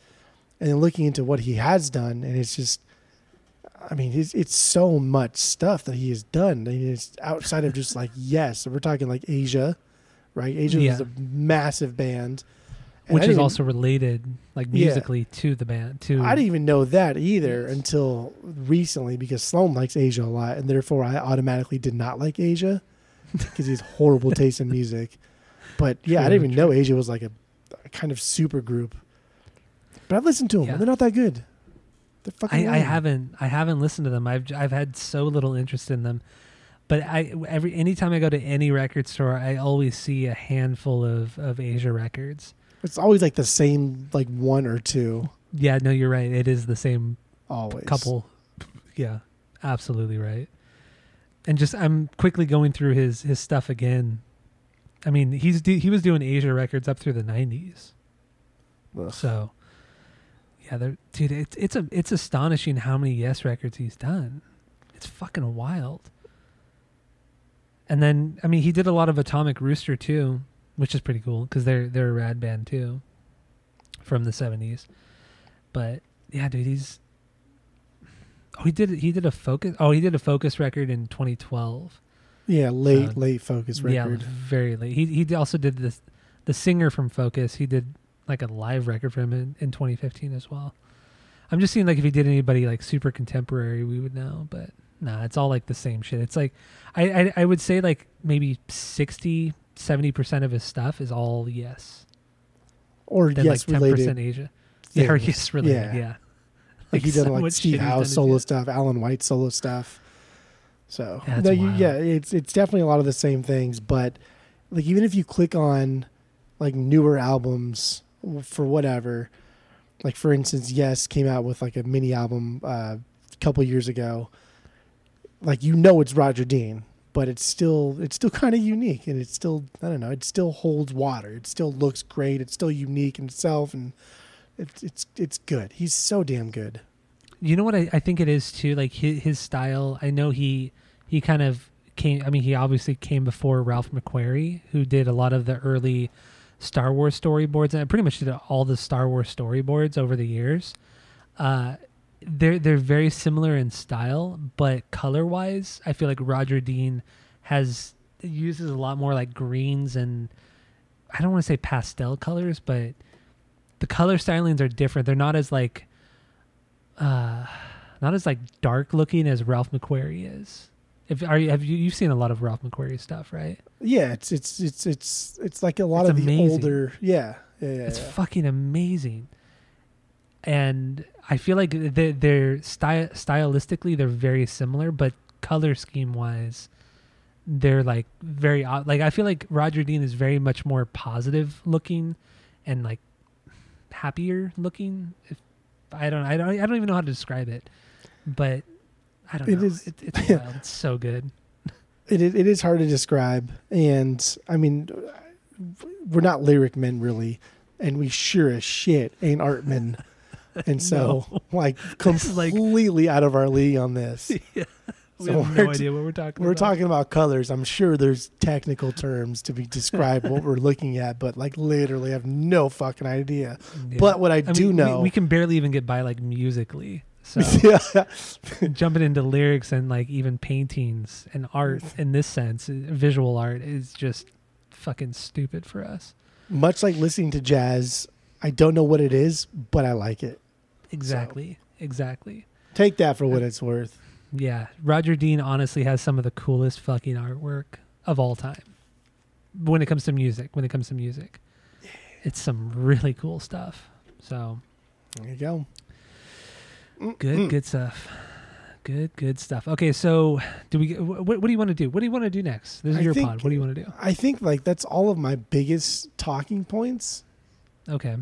and then looking into what he has done, and it's just. I mean, it's, it's so much stuff that he has done. I mean, it's outside of just like *laughs* yes. We're talking like Asia, right? Asia Yeah. is a massive band, And which is also related like Yeah. musically to the band. To I didn't even know that either until recently because Sloan likes Asia a lot, and therefore I automatically did not like Asia *laughs* because he has horrible taste in music. But yeah, I didn't even true. know Asia was like a, a kind of super group. But I've listened to them; Yeah. and they're not that good. They're fucking. I, I haven't I haven't listened to them. I've I've had so little interest in them. But I every anytime I go to any record store, I always see a handful of of Asia records. It's always like the same, like one or two. Yeah, no, you're right. It is the same Always. couple. Yeah, absolutely right. And just I'm quickly going through his his stuff again. I mean, he's he was doing Asia records up through the 90s. Ugh. So yeah, dude, it's it's a it's astonishing how many Yes records he's done. It's fucking wild. And then I mean, he did a lot of Atomic Rooster too, which is pretty cool because they're they're a rad band too, from the 70s. But yeah, dude, he's oh he did he did a focus oh he did a focus record in 2012. Yeah, late, So, late focus record. Yeah, very late. He he also did this the singer from Focus. He did like a live record for him in, in 2015 as well. I'm just seeing like if he did anybody like super contemporary, we would know, but nah, it's all like the same shit. It's like I I, I would say like maybe 60 70 percent of his stuff is all yes, Or then yes like 10 related. percent Asia. Yeah, or yes related. Yeah. Yeah, Like he so did like Steve shit he's done House is solo stuff, Alan White solo stuff. So That's no, you, yeah, it's it's definitely a lot of the same things. But like even if you click on like newer albums for whatever, like for instance, Yes came out with like a mini album uh, a couple years ago. Like you know it's Roger Dean, but it's still it's still kind of unique, and it's still I don't know, it still holds water. It still looks great. It's still unique in itself, and it's it's it's good. He's so damn good. You know what I, I think it is too. Like his, his style. I know he he kind of came. I mean, he obviously came before Ralph McQuarrie, who did a lot of the early Star Wars storyboards, and pretty much did all the Star Wars storyboards over the years. Uh, they're they're very similar in style, but color wise, I feel like Roger Dean has uses a lot more like greens and I don't want to say pastel colors, but the color stylings are different. They're not as like uh not as like dark looking as Ralph McQuarrie is. If are you have you you've seen a lot of Ralph McQuarrie stuff, right? Yeah, it's it's it's it's it's like a lot It's of the older. Yeah, yeah, yeah. It's yeah. fucking amazing. And I feel like they're, they're sty- stylistically they're very similar, but color scheme wise, they're like very odd. Like I feel like Roger Dean is very much more positive looking, and like happier looking. If I don't, I don't, I don't even know how to describe it, but I don't It know. is- It, it's *laughs* wild. It's so good. It it is hard to describe, and I mean, we're not lyric men really, and we sure as shit ain't art men, *laughs* and so *laughs* like *laughs* is like- completely out of our league on this. We So have no idea what we're talking we're about. talking about colors. I'm sure there's technical terms to be described what we're looking at, but like literally, I have no fucking idea. Yeah. But what I, I do mean, know, we, we can barely even get by like musically. So yeah, jumping into lyrics and like even paintings and art in this sense, uh, visual art is just fucking stupid for us. much like listening to jazz, I don't know what it is, but I like it. Exactly. exactly. Take that for what it's worth. Yeah, Roger Dean honestly has some of the coolest fucking artwork of all time. When it comes to music, when it comes to music, it's some really cool stuff. So There you go. good, Mm. good stuff. Good, good stuff. Okay, so do we? What, what do you want to do? What do you want to do next? This is I your think- pod. What do you want to do? I think like that's all of my biggest talking points. Okay.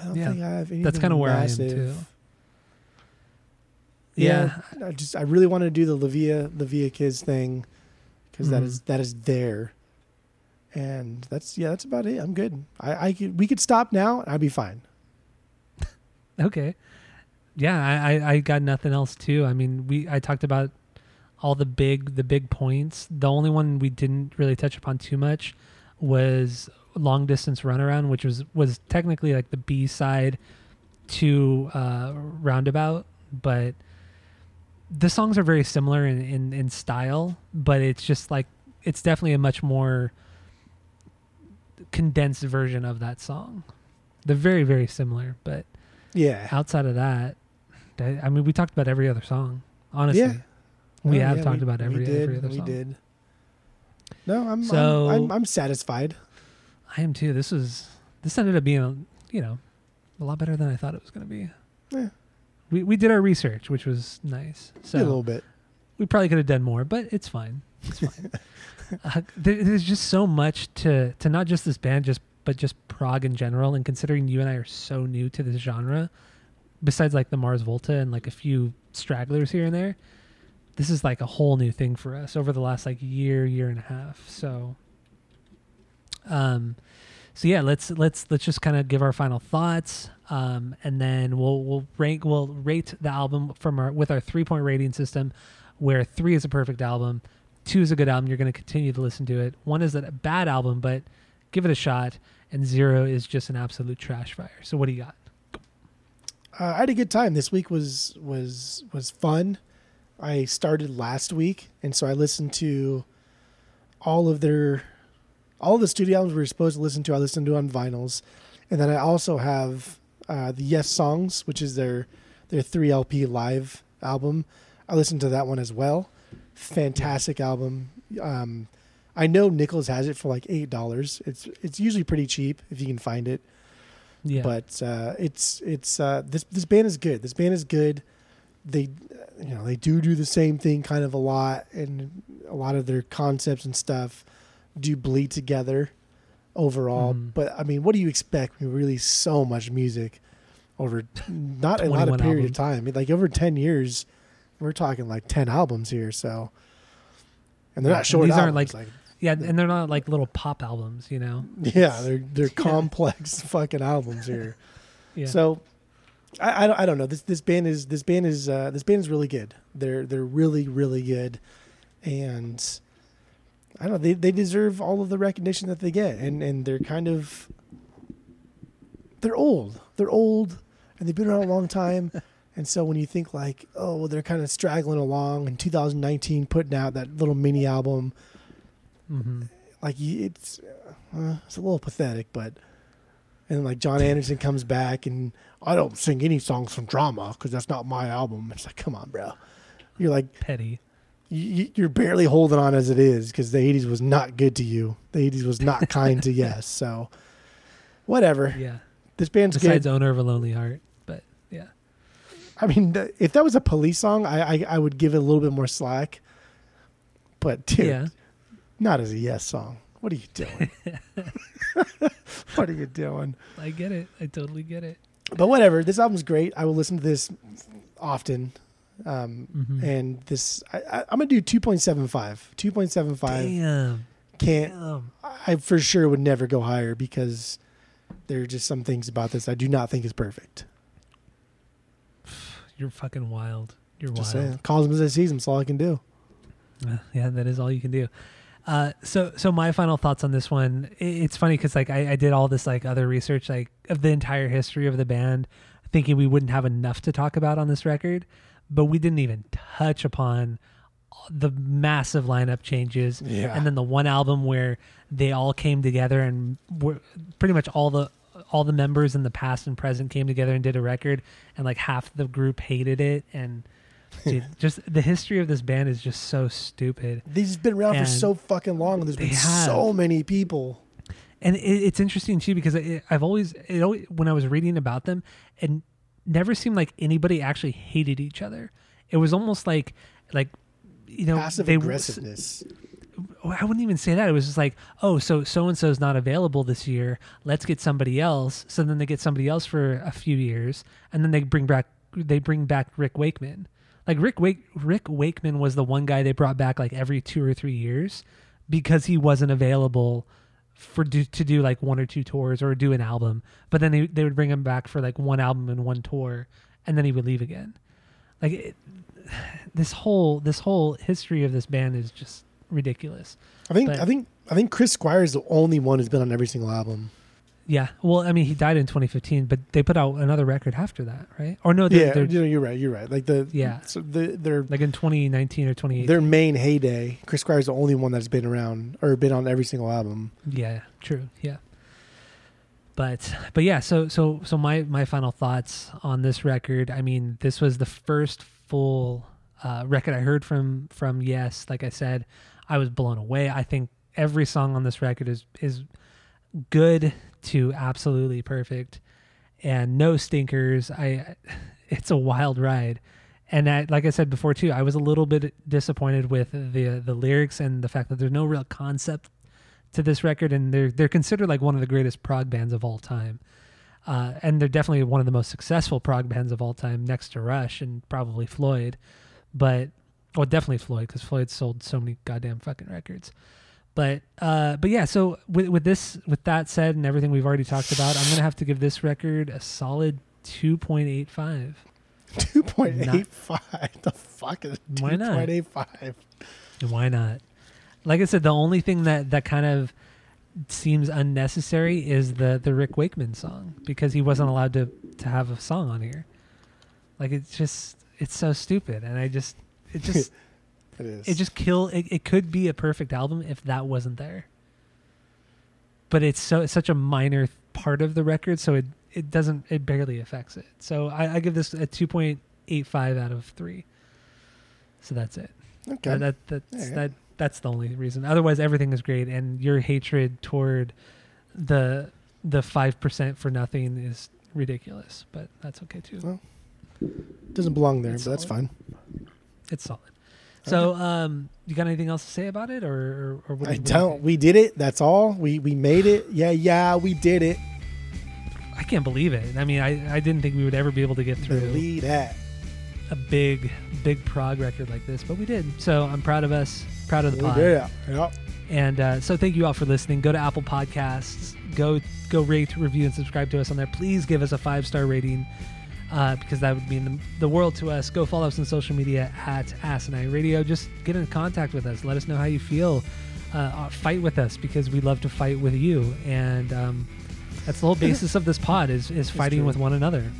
I don't Yeah. think I have anything That's kinda where I am, too. Yeah, I just I really want to do the Lavia Lavia Kids thing because that Mhm. is that is there, and that's yeah that's about it. I'm good. I, I could we could stop now. and I'd be fine. *laughs* Okay. Yeah, I, I, I got nothing else too. I mean, we I talked about all the big the big points. The only one we didn't really touch upon too much was long distance runaround, which was was technically like the B side to uh, roundabout, but the songs are very similar in, in, in style, but it's just like it's definitely a much more condensed version of that song. They're very, very similar, but Yeah, outside of that, I mean, we talked about every other song. Honestly, Yeah. we No, have yeah, talked about we every did, every other we song. We did. No, I'm So- I'm, I'm I'm satisfied. I am too. This was this ended up being, you know, a lot better than I thought it was going to be. Yeah. We we did our research, which was nice. a So little bit. we probably could have done more, but it's fine. It's fine. *laughs* uh, there, there's just so much to to not just this band, just but just prog in general. And considering you and I are so new to this genre, besides like the Mars Volta and like a few stragglers here and there, this is like a whole new thing for us over the last like year, year and a half. So, um, so yeah, let's let's let's just kind of give our final thoughts, um, and then we'll we'll rank we'll rate the album from our with our three point rating system, where three is a perfect album, two is a good album. You're going to continue to listen to it. One is a bad album, but give it a shot, and zero is just an absolute trash fire. So what do you got? Uh, I had a good time. This week was was was fun. I started last week, and so I listened to all of their all the studio albums we were supposed to listen to. I listened to on vinyls, and then I also have uh, the Yes songs, which is their their three LP live album. I listened to that one as well. Fantastic album. Um, I know Nichols has it for like eight dollars. It's it's usually pretty cheap if you can find it Yeah, but uh, it's it's uh, this this band is good. This band is good. They you know they do do the same thing kind of a lot, and a lot of their concepts and stuff do bleed together overall. Mhm. But I mean, what do you expect? when you release so much music over *laughs* not a lot of period albums. of time. I mean, like over ten years, we're talking like ten albums here. So, and they're Yeah, not short. these aren't albums, like- yeah, and they're not like little pop albums, you know. *laughs* yeah, they're *laughs* they're complex fucking albums here. Yeah. So I, I don't I don't know. This this band is this band is uh, this band is really good. They're they're really really good, and I don't know. They they deserve all of the recognition that they get, and and they're kind of they're old. They're old, and they've been around a long time. *laughs* And so when you think like, oh, well, they're kind of straggling along in 2019, putting out that little mini album, hmm like it's uh, it's a little pathetic, but and like Jon Anderson comes back and I don't sing any songs from Drama because that's not my album. It's like, come on, bro. You're like petty. You're barely holding on as it is because the '80s was not good to you. The '80s was not *laughs* kind to Yes. So whatever. Yeah. This band's good. Besides good. owner of a lonely heart, but yeah. I mean, th- if that was a police song, I, I I would give it a little bit more slack. But dude, Yeah. not as a Yes song. What are you doing? *laughs* *laughs* what are you doing? I get it. I totally get it. but whatever. This album's great. I will listen to this often. Um, Mhm. and this, I, I, I'm gonna do 2.75. 2.75 Damn. can't. Damn. I for sure would never go higher because there are just some things about this I do not think is perfect. *sighs* You're fucking wild. You're Just wild. saying, calls him as I him. That's all I can do. Uh, yeah, that is all you can do. Uh, so, so my final thoughts on this one. It's funny because like I, I did all this like other research like of the entire history of the band, thinking we wouldn't have enough to talk about on this record, but we didn't even touch upon the massive lineup changes Yeah. and then the one album where they all came together and were pretty much all the all the members in the past and present came together and did a record, and like half the group hated it, and dude, *laughs* just the history of this band is just so stupid. They've been around And for so fucking long, and there's been have. so many people. and it, it's interesting too because it, I've always, it always when I was reading about them, it never seemed like anybody actually hated each other. It was almost like like you know Passive they aggressiveness. Oh, I wouldn't even say that. It was just like, oh, so so and so's not available this year. Let's get somebody else. So then they get somebody else for a few years, and then they bring back they bring back Rick Wakeman. Like Rick Wake Rick Wakeman was the one guy they brought back like every two or three years because he wasn't available for do, to do like one or two tours or do an album. But then they they would bring him back for like one album and one tour, and then he would leave again. Like it, *sighs* this whole this whole history of this band is just ridiculous. I think But- I think I think Chris Squire is the only one who's been on every single album. Yeah. Well, I mean, he died in 2015, but they put out another record after that, right? Or no, they're, yeah, they're you know, you're right. You're right. Like the Yeah. so the, their like in 2019 or 2018. their main heyday. Chris Squire is the only one that's been around or been on every single album. Yeah, true. Yeah. But but yeah, so so so my my final thoughts on this record. I mean, this was the first full uh, record I heard from from Yes. Like I said, I was blown away. I think every song on this record is is good to absolutely perfect, and no stinkers. I *laughs* it's a wild ride. And I, like I said before too, I was a little bit disappointed with the the lyrics and the fact that there's no real concept to this record, and they're they're considered like one of the greatest prog bands of all time, uh, and they're definitely one of the most successful prog bands of all time, next to Rush and probably Floyd, but well, definitely Floyd because Floyd sold so many goddamn fucking records. But uh, but yeah, so with with this with that said and everything we've already talked about, I'm gonna have to give this record a solid two point eight five. Two point eight five. The fuck is Why two not? point eight five? Why not? Like I said, the only thing that that kind of seems unnecessary is the the Rick Wakeman song because he wasn't allowed to to have a song on here. Like it's just it's so stupid, and I just it just *laughs* It is. it just kill it, it could be a perfect album if that wasn't there. But it's so it's such a minor part of the record, so it it doesn't it barely affects it. So I, I give this a two point eight five out of three. So that's it. okay. That, that that's Yeah, yeah. that that's the only reason. Otherwise, everything is great, and your hatred toward the the five percent for nothing is ridiculous. But that's okay too. Well, Doesn't belong there, It's but that's fine. It's solid. So, um, you got anything else to say about it, or or, or what, I do don't. think? We did it. That's all. We we made it. *sighs* Yeah, yeah, we did it. I can't believe it. I mean, I I didn't think we would ever be able to get through Believe that. a big big prog record like this, but we did. So I'm proud of us. Proud of the We pod. it. Yep. And uh, so thank you all for listening. Go to Apple Podcasts. Go go rate, review, and subscribe to us on there. Please give us a five star rating uh, because that would mean the, the world to us. Go follow us on social media at Asinine Radio. Just get in contact with us. Let us know how you feel. Uh, uh, fight with us because we love to fight with you. And um, that's the whole *laughs* basis of this pod is is fighting with one another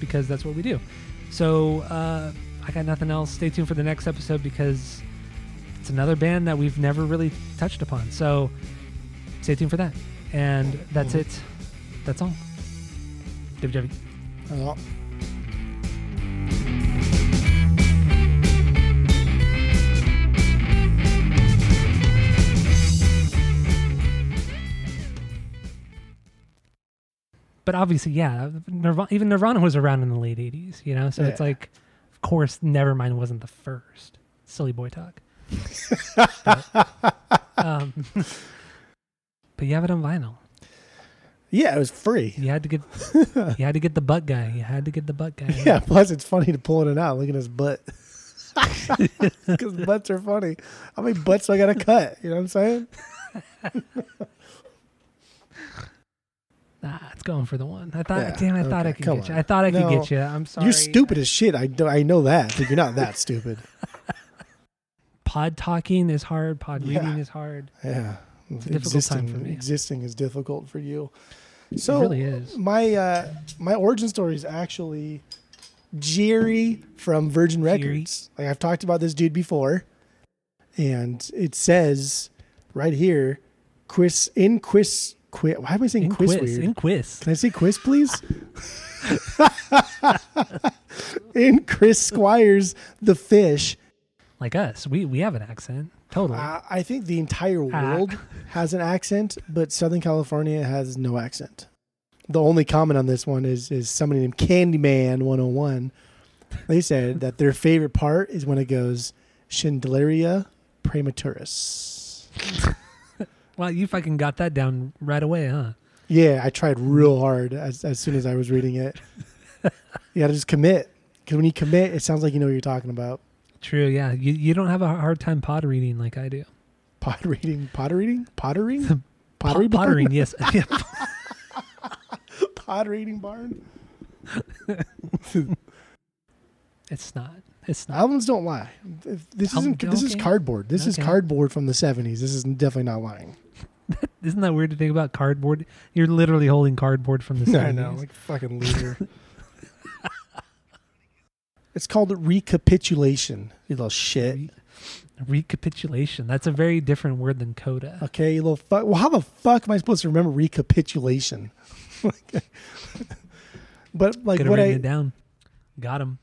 because that's what we do. So uh, I got nothing else. Stay tuned for the next episode because it's another band that we've never really touched upon. So stay tuned for that. And that's Mhm. it. That's all. WW. Yep. But obviously, yeah, Nirvana, even Nirvana was around in the late 80s, you know? So it's like, of course, Nevermind wasn't the first. Silly boy talk. *laughs* but, um, *laughs* but you have it on vinyl. Yeah, it was free. You had to get *laughs* you had to get the butt guy. You had to get the butt guy. *laughs* Yeah. Plus, it's funny to pull it out. Look at his butt. *laughs* Because butts are funny. How many butts do I got to cut? You know what I'm saying? Nah, it's going for the one. I thought, Yeah, damn, I thought I okay, could come get you. I thought I could get you. I'm sorry. You're stupid as shit. I, do, I know that, but you're not that stupid. Pod talking is hard. Pod Yeah. reading is hard. Yeah. It's a difficult time for me. Existing is difficult for you. So it really is. my uh, my origin story is actually Jerry from Virgin Jerry. Records. Like I've talked about this dude before, and it says right here, Chris in Chris quiz. Why am I saying In quiz, quiz. weird? In quiz. Can I say quiz, please? *laughs* in Chris Squires, the fish. Like us. We we have an accent. Totally. Uh, I think the entire Ah. world has an accent, but Southern California has no accent. The only comment on this one is is somebody named Candyman 101. They said that their favorite part is when it goes Schindleria praematurus. *laughs* well, you fucking got that down right away, huh? Yeah, I tried real hard as as soon as I was reading it. *laughs* you got to just commit because when you commit, it sounds like you know what you're talking about. True, yeah. You you don't have a hard time pod reading like I do. Pot reading, potter reading, pottering, *laughs* pottery Pot- pottering, yes. *laughs* Pot reading barn. *laughs* it's not. It's not. Albums don't lie. If This Album- isn't. This is cardboard. This is cardboard from the '70s. This is definitely not lying. Isn't that weird to think about cardboard? You're literally holding cardboard from the 70s. I know, like fucking loser. It's called recapitulation. You little shit. Re- recapitulation. That's a very different word than coda. Okay, you little fuck. Well, how the fuck am I supposed to remember recapitulation? *laughs* *laughs* but like Could have what I it down. Got him.